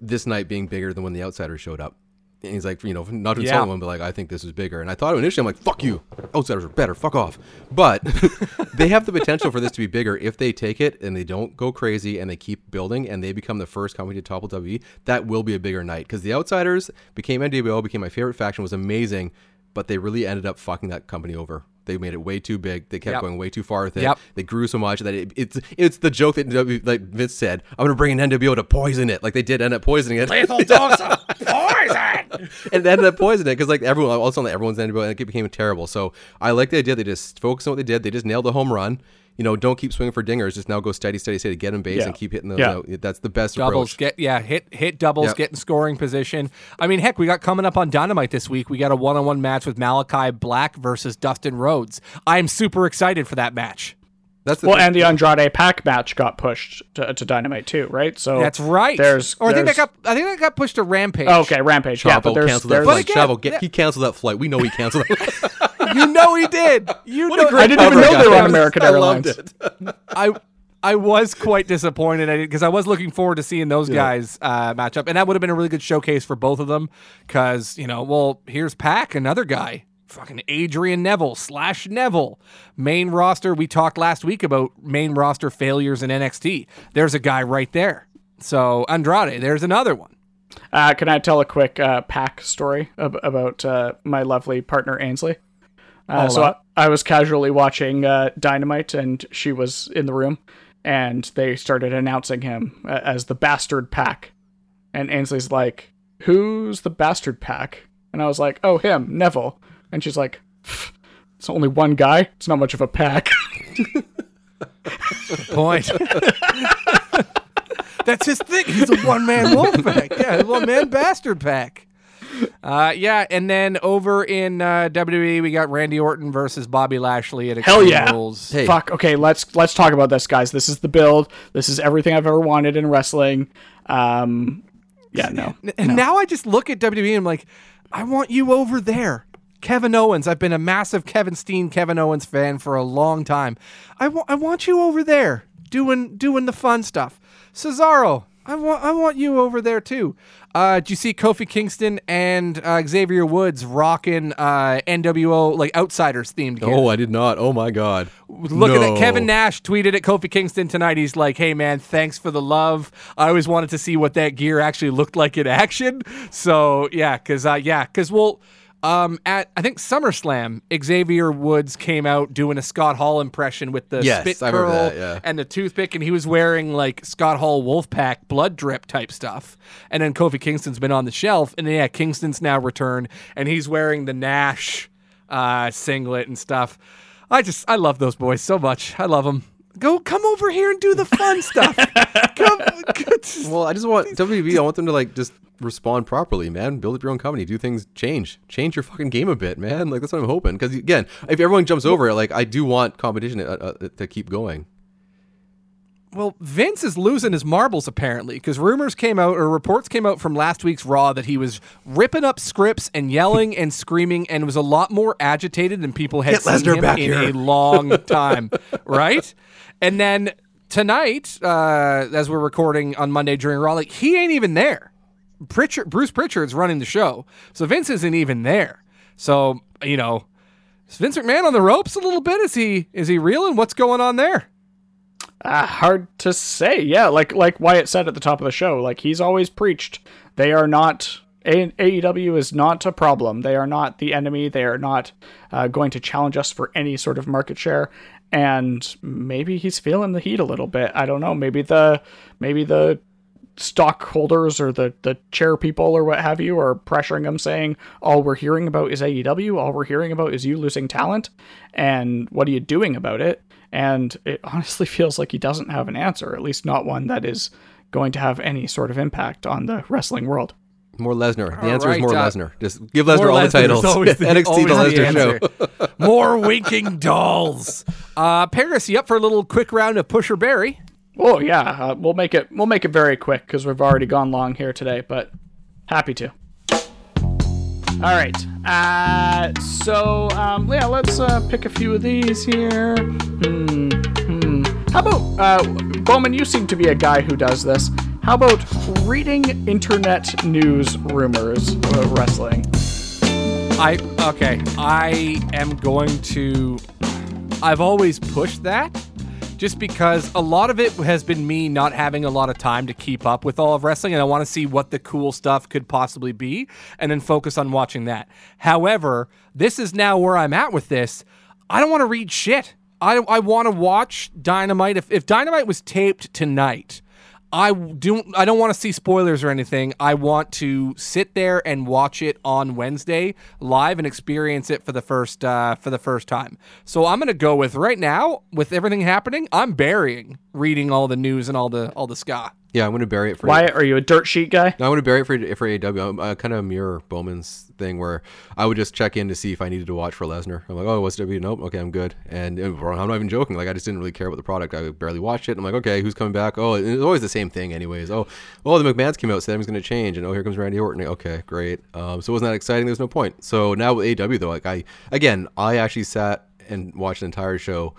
this night being bigger than when the outsiders showed up. And he's like, you know, not to Yeah. anyone, but like, I think this is bigger. And I thought initially, I'm like, fuck you. Outsiders are better. Fuck off. But they have the potential for this to be bigger if they take it and they don't go crazy and they keep building and they become the first company to topple WWE. That will be a bigger night because the outsiders became NWO, became my favorite faction, was amazing, but they really ended up fucking that company over. They made it way too big. They kept Yep. going way too far with it. Yep. They grew so much that it, it's it's the joke that w, like Vince said. I'm gonna bring an NWO to poison it, like they did end up poisoning it. Lethal dose of poison. and ended up poisoning it because like everyone, all of a sudden everyone's NWO and it became terrible. So I like the idea. They just focused on what they did. They just nailed the home run. You know, don't keep swinging for dingers. Just now go steady, steady, steady. Get in base Yeah. and keep hitting those. Yeah. out. That's the best doubles approach. get yeah hit hit doubles Yep. get in scoring position i mean heck we got coming up on dynamite this week we got a one-on-one match with malakai black versus dustin rhodes i'm super excited for that match That's the Well, thing. and the Andrade PAC match got pushed to, to Dynamite too, right? So that's right There's or i think that got i think that got pushed to rampage Oh, okay, Rampage. yeah, Chavo but there's, canceled that there's flight. again, Chavo, get, yeah. he canceled that flight. We know he canceled it. you know he did you know I didn't even know they were on. American I Airlines. loved it. I I was quite disappointed because I was looking forward to seeing those guys uh, match up, and that would have been a really good showcase for both of them. Because you know, well, here's PAC, another guy, fucking Adrian Neville slash Neville, main roster. We talked last week about main roster failures in NXT. There's a guy right there. So Andrade, there's another one. Uh, can I tell a quick uh, PAC story ab- about uh, my lovely partner Ainsley? Uh, so I, I was casually watching uh, Dynamite, and she was in the room, and they started announcing him uh, as the Bastard PAC, and Ainsley's like, "Who's the Bastard PAC?" And I was like, "Oh, him, Neville," and she's like, "It's only one guy. It's not much of a pack." Point. That's his thing. He's a one man wolf pack. Yeah, one man bastard pack. Uh, yeah, and then over in uh, WWE, we got Randy Orton versus Bobby Lashley at Hell Extreme yeah. Rules. Hey. Fuck. Okay, let's let's talk about this, guys. This is the build. This is everything I've ever wanted in wrestling. Um, yeah, no. And now I just look at WWE and I'm like, I want you over there. Kevin Owens. I've been a massive Kevin Steen, Kevin Owens fan for a long time. I want I want you over there doing doing the fun stuff. Cesaro, I want I want you over there too. Uh, did you see Kofi Kingston and uh, Xavier Woods rocking uh, NWO like Outsiders themed gear? Oh, I did not. Oh my god. Look at that. Kevin Nash tweeted at Kofi Kingston tonight. He's like, hey, man, thanks for the love. I always wanted to see what that gear actually looked like in action. So, yeah, because, uh, yeah, because, well, um, at I think SummerSlam, Xavier Woods came out doing a Scott Hall impression with the Yes, spit curl that, yeah. and the toothpick, and he was wearing like Scott Hall Wolfpack blood drip type stuff. And then Kofi Kingston's been on the shelf, and yeah, Kingston's now returned, and he's wearing the Nash uh, singlet and stuff. I just I love those boys so much. I love them. Go come over here and do the fun stuff. Come, Well, I just want WB. I want them to like just respond properly, man. Build up your own company. Do things. Change. Change your fucking game a bit, man. Like that's what I'm hoping. Because again, if everyone jumps over it, like I do want competition uh, uh, to keep going. Well, Vince is losing his marbles apparently because rumors came out or reports came out from last week's Raw that he was ripping up scripts and yelling and screaming and was a lot more agitated than people had Get seen Lesnar him back in here. a long time, right? And then tonight, uh, as we're recording on Monday during like he ain't even there. Pritchard, Bruce Pritchard's running the show, so Vince isn't even there. So you know, is Vince McMahon on the ropes a little bit? Is he is he reeling? What's going on there? Uh, hard to say. Yeah, like like Wyatt said at the top of the show, like he's always preached, they are not. AEW is not a problem. They are not the enemy. They are not uh, going to challenge us for any sort of market share. And maybe he's feeling the heat a little bit. I don't know. Maybe the maybe the stockholders or the the chair people or what have you are pressuring him, saying all we're hearing about is AEW. All we're hearing about is you losing talent. And what are you doing about it? And it honestly feels like he doesn't have an answer, at least not one that is going to have any sort of impact on the wrestling world. More Lesnar. The answer right, is more uh, Lesnar. Just give Lesnar More all Lesnar the titles. always the- NXT always the the Lesnar show. More winking dolls. Uh, Paris, you up for a little quick round of Pusher Barry? Oh yeah, uh, we'll make it we'll make it very quick because we've already gone long here today, but happy to. All right. Uh, so um, yeah, let's uh, pick a few of these here. Hmm. Hmm. How about uh, Bowman? You seem to be a guy who does this. How about reading internet news rumors about wrestling? I okay. I am going to. I've always pushed that, just because a lot of it has been me not having a lot of time to keep up with all of wrestling, and I want to see what the cool stuff could possibly be, and then focus on watching that. However, this is now where I'm at with this. I don't want to read shit. I I want to watch Dynamite. If if Dynamite was taped tonight. I don't I don't want to see spoilers or anything. I want to sit there and watch it on Wednesday live and experience it for the first uh, for the first time. So I'm gonna go with right now with everything happening. I'm burying reading all the news and all the all the ska. Yeah, I'm going to bury it for Wyatt, are you a dirt sheet guy? No, I'm going to bury it for for AEW. I'm uh, kind of a mirror Bowman's thing where I would just check in to see if I needed to watch for Lesnar. I'm like, oh, what's W? Nope, okay, I'm good. And uh, I'm not even joking. Like I just didn't really care about the product. I barely watched it. I'm like, okay, who's coming back? Oh, it's always the same thing, anyways. Oh, oh, the McMahon's came out, said he's going to change, and oh, here comes Randy Orton. Okay, great. Um, so it wasn't that exciting. There's no point. So now with AEW though, like I again, I actually sat and watched the entire show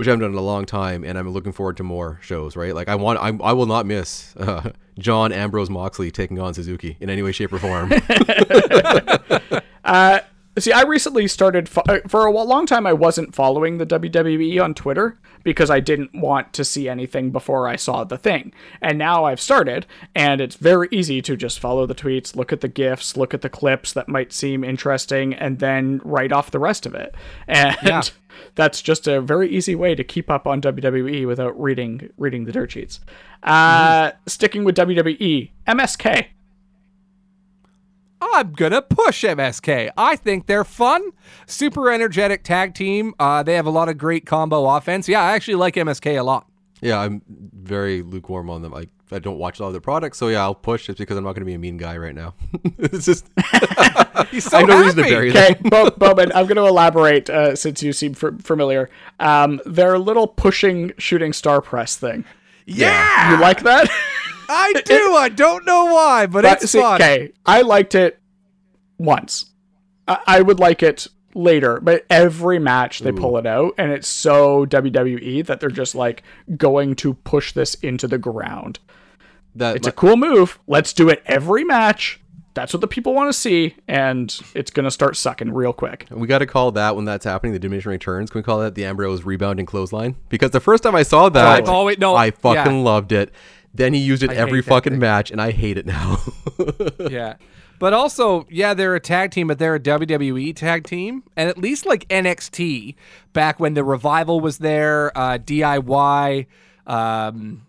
which I haven't done in a long time, and I'm looking forward to more shows. Right, like I want, I, I will not miss uh, Jon Ambrose Moxley taking on Suzuki in any way, shape, or form. uh, see, I recently started fo- uh, for a long time. I wasn't following the WWE on Twitter because I didn't want to see anything before I saw the thing. And now I've started, and it's very easy to just follow the tweets, look at the gifs, look at the clips that might seem interesting, and then write off the rest of it. And Yeah. that's just a very easy way to keep up on WWE without reading reading the dirt sheets. Uh, Sticking with WWE, MSK. I'm gonna push MSK. I think they're fun, super energetic tag team. Uh, they have a lot of great combo offense. Yeah, I actually like MSK a lot. yeah, I'm very lukewarm on them. I I don't watch a lot of their products, so yeah, I'll push just because I'm not going to be a mean guy right now. it's just He's so I have no reason to happy. bury. Okay, Bo- Bowman, I'm going to elaborate uh, since you seem f- familiar. Um, their little pushing shooting star press thing. Yeah, You like that? I do. I don't know why, but, But it's see, fun. Okay, I liked it once. I, I would like it later, but every match they pull it out, and it's so WWE that they're just like going to push this into the ground. that It's a cool move. Let's do it every match. That's what the people want to see, and it's gonna start sucking real quick. we got to call that when that's happening. The diminishing returns. Can we call that the Ambrose rebounding clothesline? Because the first time I saw that, I've always- oh, no, I fucking yeah. loved it. Then he used it I every fucking thing. match, and I hate it now. Yeah. But also, yeah, they're a tag team, but they're a WWE tag team. And at least like NXT, back when the revival was there, uh, DIY, um,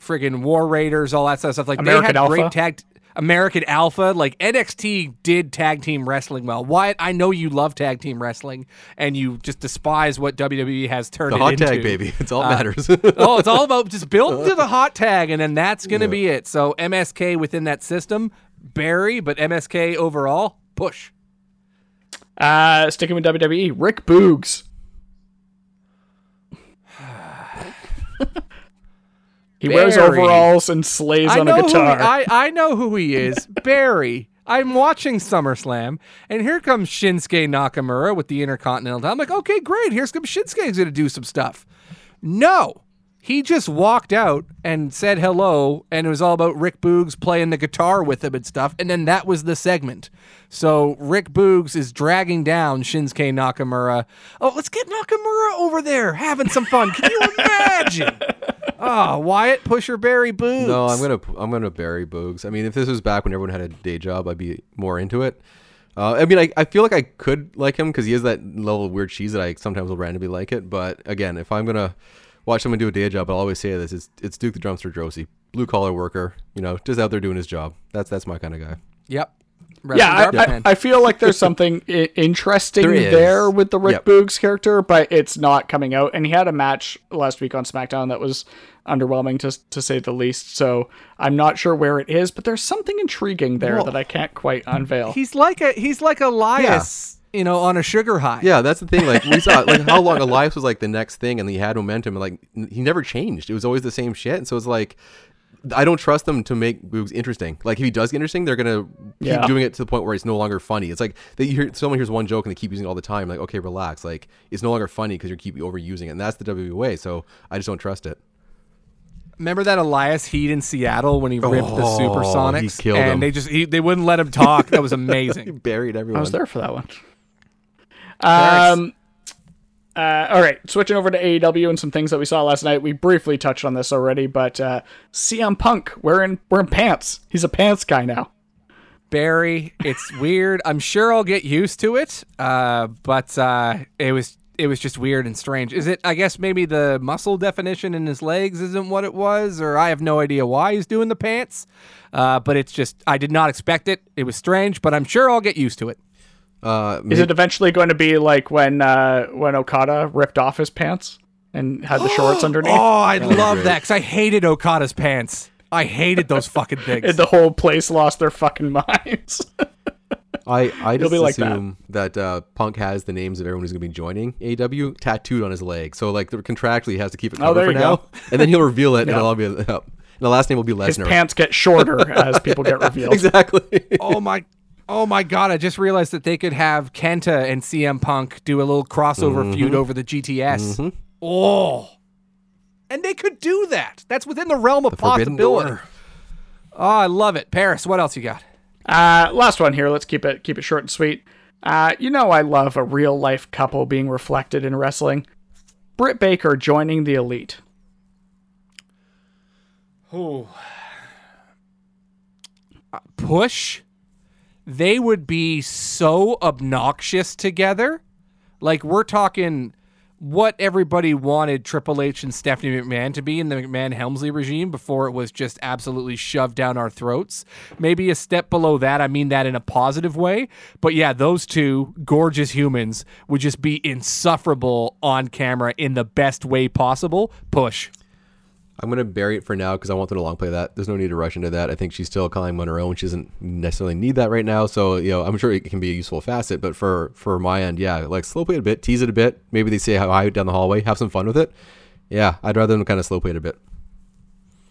friggin' War Raiders, all that sort of stuff. Like American they had great Alpha. tag American Alpha, like NXT did tag team wrestling well. Wyatt, I know you love tag team wrestling and you just despise what WWE has turned the it hot into. tag, baby. It's all that matters. oh, it's all about just build to the hot tag, and then that's gonna be it. So MSK within that system, Barry, but MSK overall, push. Uh, sticking with WWE, Rick Boogs. he wears overalls and slays I on a he, guitar. I I know who he is, Barry. I'm watching SummerSlam, and here comes Shinsuke Nakamura with the Intercontinental. I'm like, okay, great. Here's some Shinsuke's gonna do some stuff. No. He just walked out and said hello, and it was all about Rick Boogs playing the guitar with him and stuff, and then that was the segment. So Rick Boogs is dragging down Shinsuke Nakamura. Oh, let's get Nakamura over there having some fun. Can you imagine? Oh, Wyatt Pusher Barry Boogs. no, I'm gonna I'm gonna bury Boogs. I mean, if this was back when everyone had a day job, I'd be more into it. Uh, I mean, I, I feel like I could like him because he has that level of weird cheese that I sometimes will randomly like it. But again, if I'm gonna watch someone do a day job, I'll always say this: it's it's Duke the Dumpster Droese, blue collar worker, you know, just out there doing his job. That's that's my kind of guy. Yep. yeah, I, I. I feel like there's something I- interesting There is. there with the Rick Yep. Boogs character, but it's not coming out. And he had a match last week on SmackDown that was underwhelming to to say the least. So I'm not sure where it is, but there's something intriguing there Well, that I can't quite unveil. He's like a he's like Elias, you know, on a sugar high. Yeah, that's the thing. Like we saw, like how long Elias was like the next thing, and he had momentum, and like he never changed. It was always the same shit. And so it's like, I don't trust them to make Boogs interesting. Like if he does get interesting, they're gonna keep Yeah. doing it to the point where it's no longer funny. It's like they you hear someone hears one joke and they keep using it all the time. Like okay, relax. Like it's no longer funny because you keep overusing it, and that's the WWE way. So I just don't trust it. Remember that Elias Heat in Seattle when he ripped the Oh, Supersonics he killed and him. they just he, they wouldn't let him talk. That was amazing. He buried everyone. I was there for that one. Um, uh, all right, switching over to AEW and some things that we saw last night. We briefly touched on this already, but uh, CM Punk wearing wearing pants. He's a pants guy now. Barry, it's weird. I'm sure I'll get used to it. Uh, but uh, it was it was just weird and strange. Is it? I guess maybe the muscle definition in his legs isn't what it was, or I have no idea why he's doing the pants. Uh, but it's just I did not expect it. It was strange, but I'm sure I'll get used to it. Uh, Is it eventually going to be like when uh, when Okada ripped off his pants and had the shorts underneath? Oh, I love that because I hated Okada's pants. I hated those fucking things. And the whole place lost their fucking minds. I I It'll just be like that. assume that, uh, Punk has the names of everyone who's going to be joining AW tattooed on his leg. So like the contractually he has to keep it Oh, covered there for you now, go. and then he'll reveal it, Yeah. and it'll all be. Uh, and the last name will be Lesnar. his Lesnar. pants get shorter as people get revealed. exactly. oh my oh my god i just realized that they could have kenta and cm punk do a little crossover Mm-hmm. feud over the gts oh and they could do that that's within the realm of Forbidden possibility oh i love it paris what else you got Uh, last one here. Let's keep it keep it short and sweet. Uh, you know I love a real life couple being reflected in wrestling. Britt Baker joining the Elite. push they would be so obnoxious together like we're talking what everybody wanted Triple H and Stephanie McMahon to be in the McMahon Helmsley regime before it was just absolutely shoved down our throats. Maybe a step below that. I mean that in a positive way. But yeah, those two gorgeous humans would just be insufferable on camera in the best way possible. Push. I'm gonna bury it for now because I want them to long play that. There's no need to rush into that. I think she's still climbing on her own. She doesn't necessarily need that right now. So you know, I'm sure it can be a useful facet. But for for my end, yeah, like slow play it a bit, tease it a bit. Maybe they say how high down the hallway, have some fun with it. Yeah, I'd rather them kind of slow play it a bit.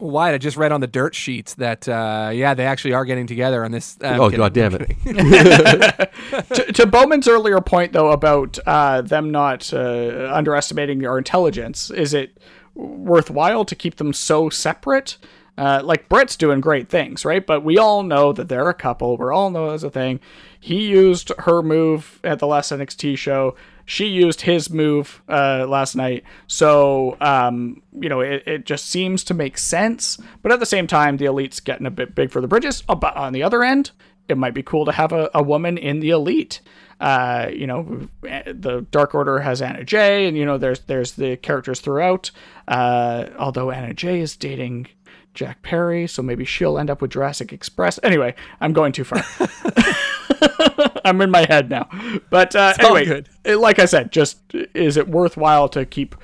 Why? I just read on the dirt sheets that uh, yeah, they actually are getting together on this. uh, oh kidding. god damn it! to, to Bowman's earlier point though about uh, them not uh, underestimating our intelligence, is it worthwhile to keep them so separate? Uh, like Britt's doing great things, right? But we all know that they're a couple. We all know there's a thing. He used her move at the last NXT show. She used his move uh, last night. So, um, you know, it, it just seems to make sense. But at the same time, the elite's getting a bit big for the bridges. But on the other end, it might be cool to have a, a woman in the elite. Uh, you know, the Dark Order has Anna Jay, and you know, there's there's the characters throughout. Uh, although Anna Jay is dating Jack Perry, so maybe she'll end up with Jurassic Express. Anyway, I'm going too far. I'm in my head now. But uh, anyway, like I said, just is it worthwhile to keep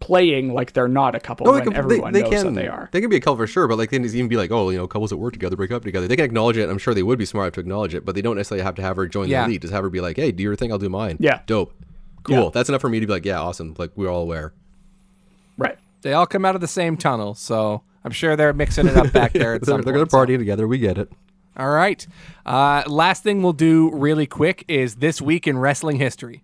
playing like they're not a couple No, when can- everyone knows that they are? They can be a couple for sure, but like they can even be like, oh, you know, couples that work together break up together. They can acknowledge it. I'm sure they would be smart enough to acknowledge it, but they don't necessarily have to have her join Yeah. the elite. Just have her be like, hey, do your thing, I'll do mine. Yeah. dope, cool. Yeah. That's enough for me to be like, yeah, awesome. Like we're all aware. Right. They all come out of the same tunnel, so I'm sure they're mixing it up back there. At They're, some they're gonna point, so- party together. We get it. All right. Uh, last thing we'll do really quick is this week in wrestling history.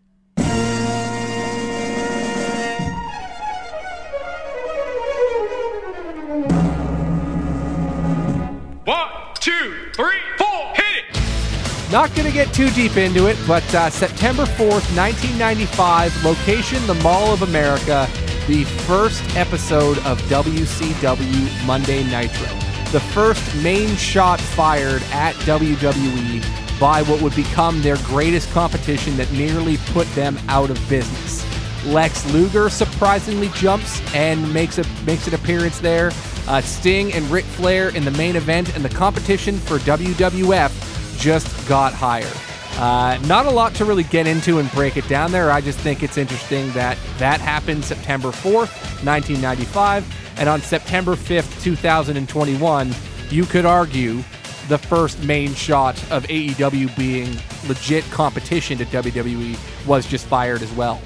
One, two, three, four, hit it! Not going to get too deep into it, but uh, September 4th, 1995, location the Mall of America, the first episode of WCW Monday Nitro. The first main shot fired at WWE by what would become their greatest competition that nearly put them out of business. Lex Luger surprisingly jumps and makes a makes an appearance there. Uh, Sting and Ric Flair in the main event, and the competition for WWF just got higher. Uh, not a lot to really get into and break it down there. I just think it's interesting that that happened September 4th, 1995, and on September 5th, 2021, you could argue the first main shot of AEW being legit competition to WWE was just fired as well.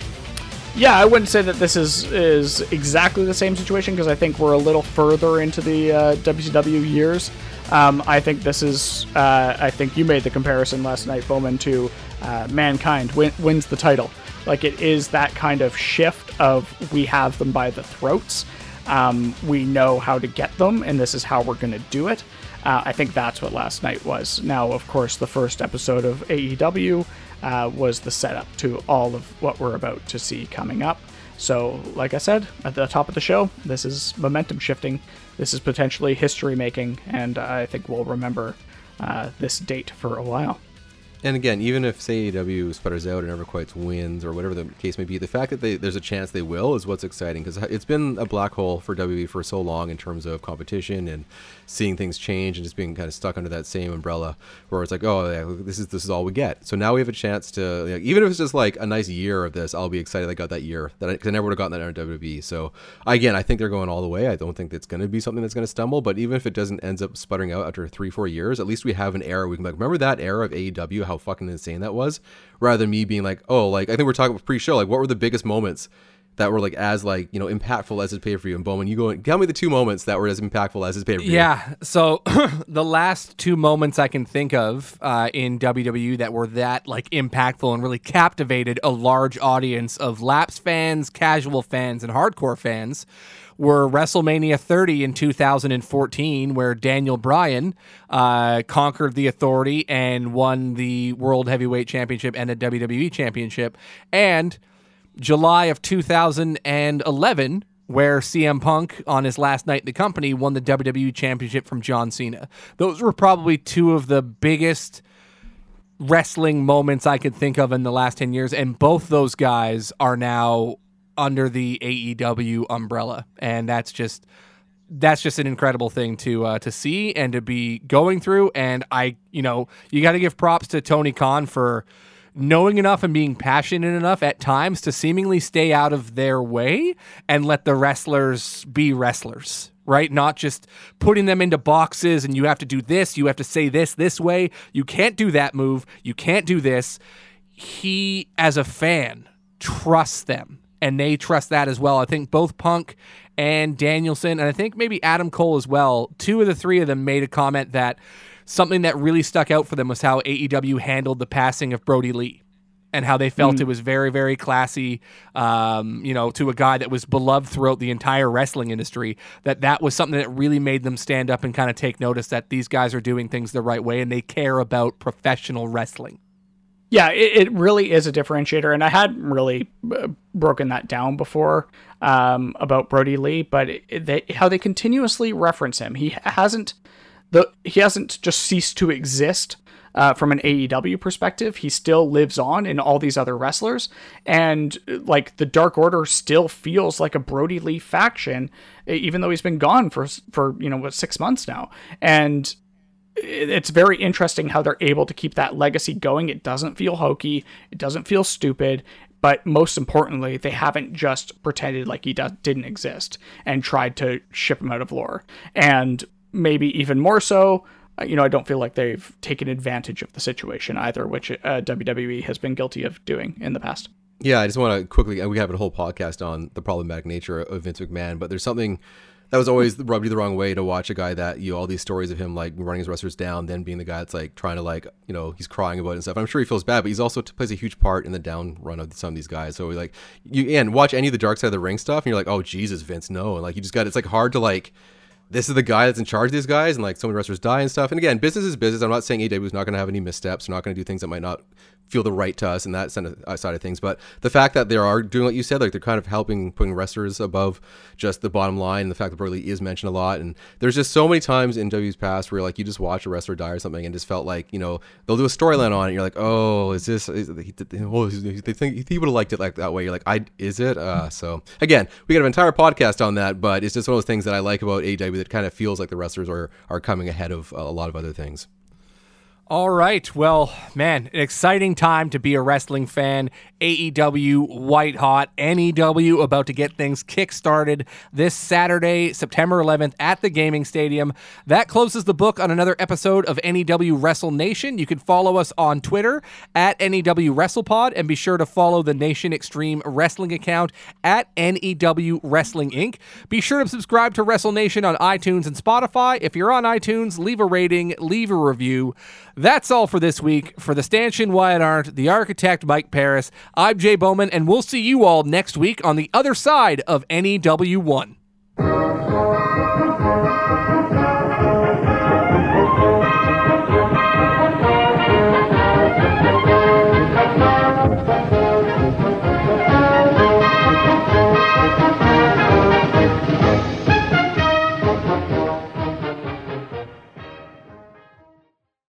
Yeah, I wouldn't say that this is is exactly the same situation because I think we're a little further into the uh, WCW years. Um, I think this is. Uh, I think you made the comparison last night, Bowman, to uh, Mankind win, wins the title. Like it is that kind of shift of we have them by the throats. Um, we know how to get them, and this is how we're going to do it. Uh, I think that's what last night was. Now, of course, the first episode of AEW uh, was the setup to all of what we're about to see coming up. So, like I said at the top of the show, this is momentum shifting. This is potentially history making, and I think we'll remember uh, this date for a while. And again, even if say AEW sputters out and never quite wins or whatever the case may be, the fact that they, there's a chance they will is what's exciting because it's been a black hole for WWE for so long in terms of competition and seeing things change and just being kind of stuck under that same umbrella where it's like, oh, yeah, this is this is all we get. So now we have a chance to, even if it's just like a nice year of this, I'll be excited I got that year that I, cause I never would have gotten that under WWE. So again, I think they're going all the way. I don't think it's going to be something that's going to stumble, but even if it doesn't ends up sputtering out after three, four years, at least we have an era we can like remember that era of AEW, how fucking insane that was, rather than me being like, oh, like I think we're talking about pre-show, like what were the biggest moments that were like as like you know impactful as his pay for you? And Bowman, you go and tell me the two moments that were as impactful as his pay per view. Yeah. So the last two moments I can think of uh, in WWE that were that like impactful and really captivated a large audience of laps fans, casual fans, and hardcore fans were WrestleMania 30 in 2014, where Daniel Bryan uh, conquered the Authority and won the World Heavyweight Championship and the WWE Championship, and July of 2011, where CM Punk on his last night in the company won the WWE Championship from John Cena. Those were probably two of the biggest wrestling moments I could think of in the last 10 years, and both those guys are now under the AEW umbrella, and that's just that's just an incredible thing to uh, to see and to be going through. And I, you know, you got to give props to Tony Khan for knowing enough and being passionate enough at times to seemingly stay out of their way and let the wrestlers be wrestlers. Right? Not just putting them into boxes and you have to do this, you have to say this this way. You can't do that move. You can't do this. He, as a fan, trusts them and they trust that as well. I think both Punk and Danielson, and I think maybe Adam Cole as well, two of the three of them made a comment that something that really stuck out for them was how AEW handled the passing of Brodie Lee. And how they felt mm. it was very, very classy, um, you know, to a guy that was beloved throughout the entire wrestling industry. That that was something that really made them stand up and kind of take notice that these guys are doing things the right way and they care about professional wrestling. Yeah, it, it really is a differentiator, and I hadn't really uh, broken that down before um, about Brodie Lee, but it, they, how they continuously reference him. He hasn't the he hasn't just ceased to exist uh, from an AEW perspective. He still lives on in all these other wrestlers, and like the Dark Order still feels like a Brodie Lee faction, even though he's been gone for for you know what six months now. And it's very interesting how they're able to keep that legacy going. It doesn't feel hokey. It doesn't feel stupid. But most importantly, they haven't just pretended like he didn't exist and tried to ship him out of lore. And maybe even more so, uh, you know, I don't feel like they've taken advantage of the situation either, which uh, WWE has been guilty of doing in the past. Yeah, I just want to quickly, we have a whole podcast on the problematic nature of Vince McMahon, but there's something that was always rubbed you the wrong way to watch a guy that you know, all these stories of him like running his wrestlers down, then being the guy that's like trying to like you know he's crying about it and stuff. I'm sure he feels bad, but he's also plays a huge part in the down run of some of these guys. So like you and watch any of the dark side of the ring stuff, and you're like, oh Jesus, Vince, no, and like you just got it's like hard to like this is the guy that's in charge of these guys, and like so many wrestlers die and stuff. And again, business is business. I'm not saying AEW is not going to have any missteps. Not going to do things that might not feel the right to us and that uh, side of things. But the fact that they are doing what you said, like they're kind of helping putting wrestlers above just the bottom line. And the fact that Brodie is mentioned a lot. And there's just so many times in W's past where like you just watch a wrestler die or something and just felt like, you know, they'll do a storyline on it. you're like, oh, is this, is, he, oh, they think he would have liked it like that way. You're like, I, is it? Uh, so again, we got an entire podcast on that, but it's just one of those things that I like about AEW that kind of feels like the wrestlers are, are coming ahead of a lot of other things. All right. Well, man, an exciting time to be a wrestling fan. AEW white hot, NEW about to get things kick-started this Saturday, September 11th at the Gaming Stadium. That closes the book on another episode of NEW Wrestle Nation. You can follow us on Twitter at NEW WrestlePod and be sure to follow the Nation Extreme Wrestling account at NEW Wrestling Inc. Be sure to subscribe to Wrestle Nation on iTunes and Spotify. If you're on iTunes, leave a rating, leave a review. That's all for this week. For the stanchion Wyatt Arndt, the architect Mike Paris, I'm Jay Bowman, and we'll see you all next week on the other side of NEW1.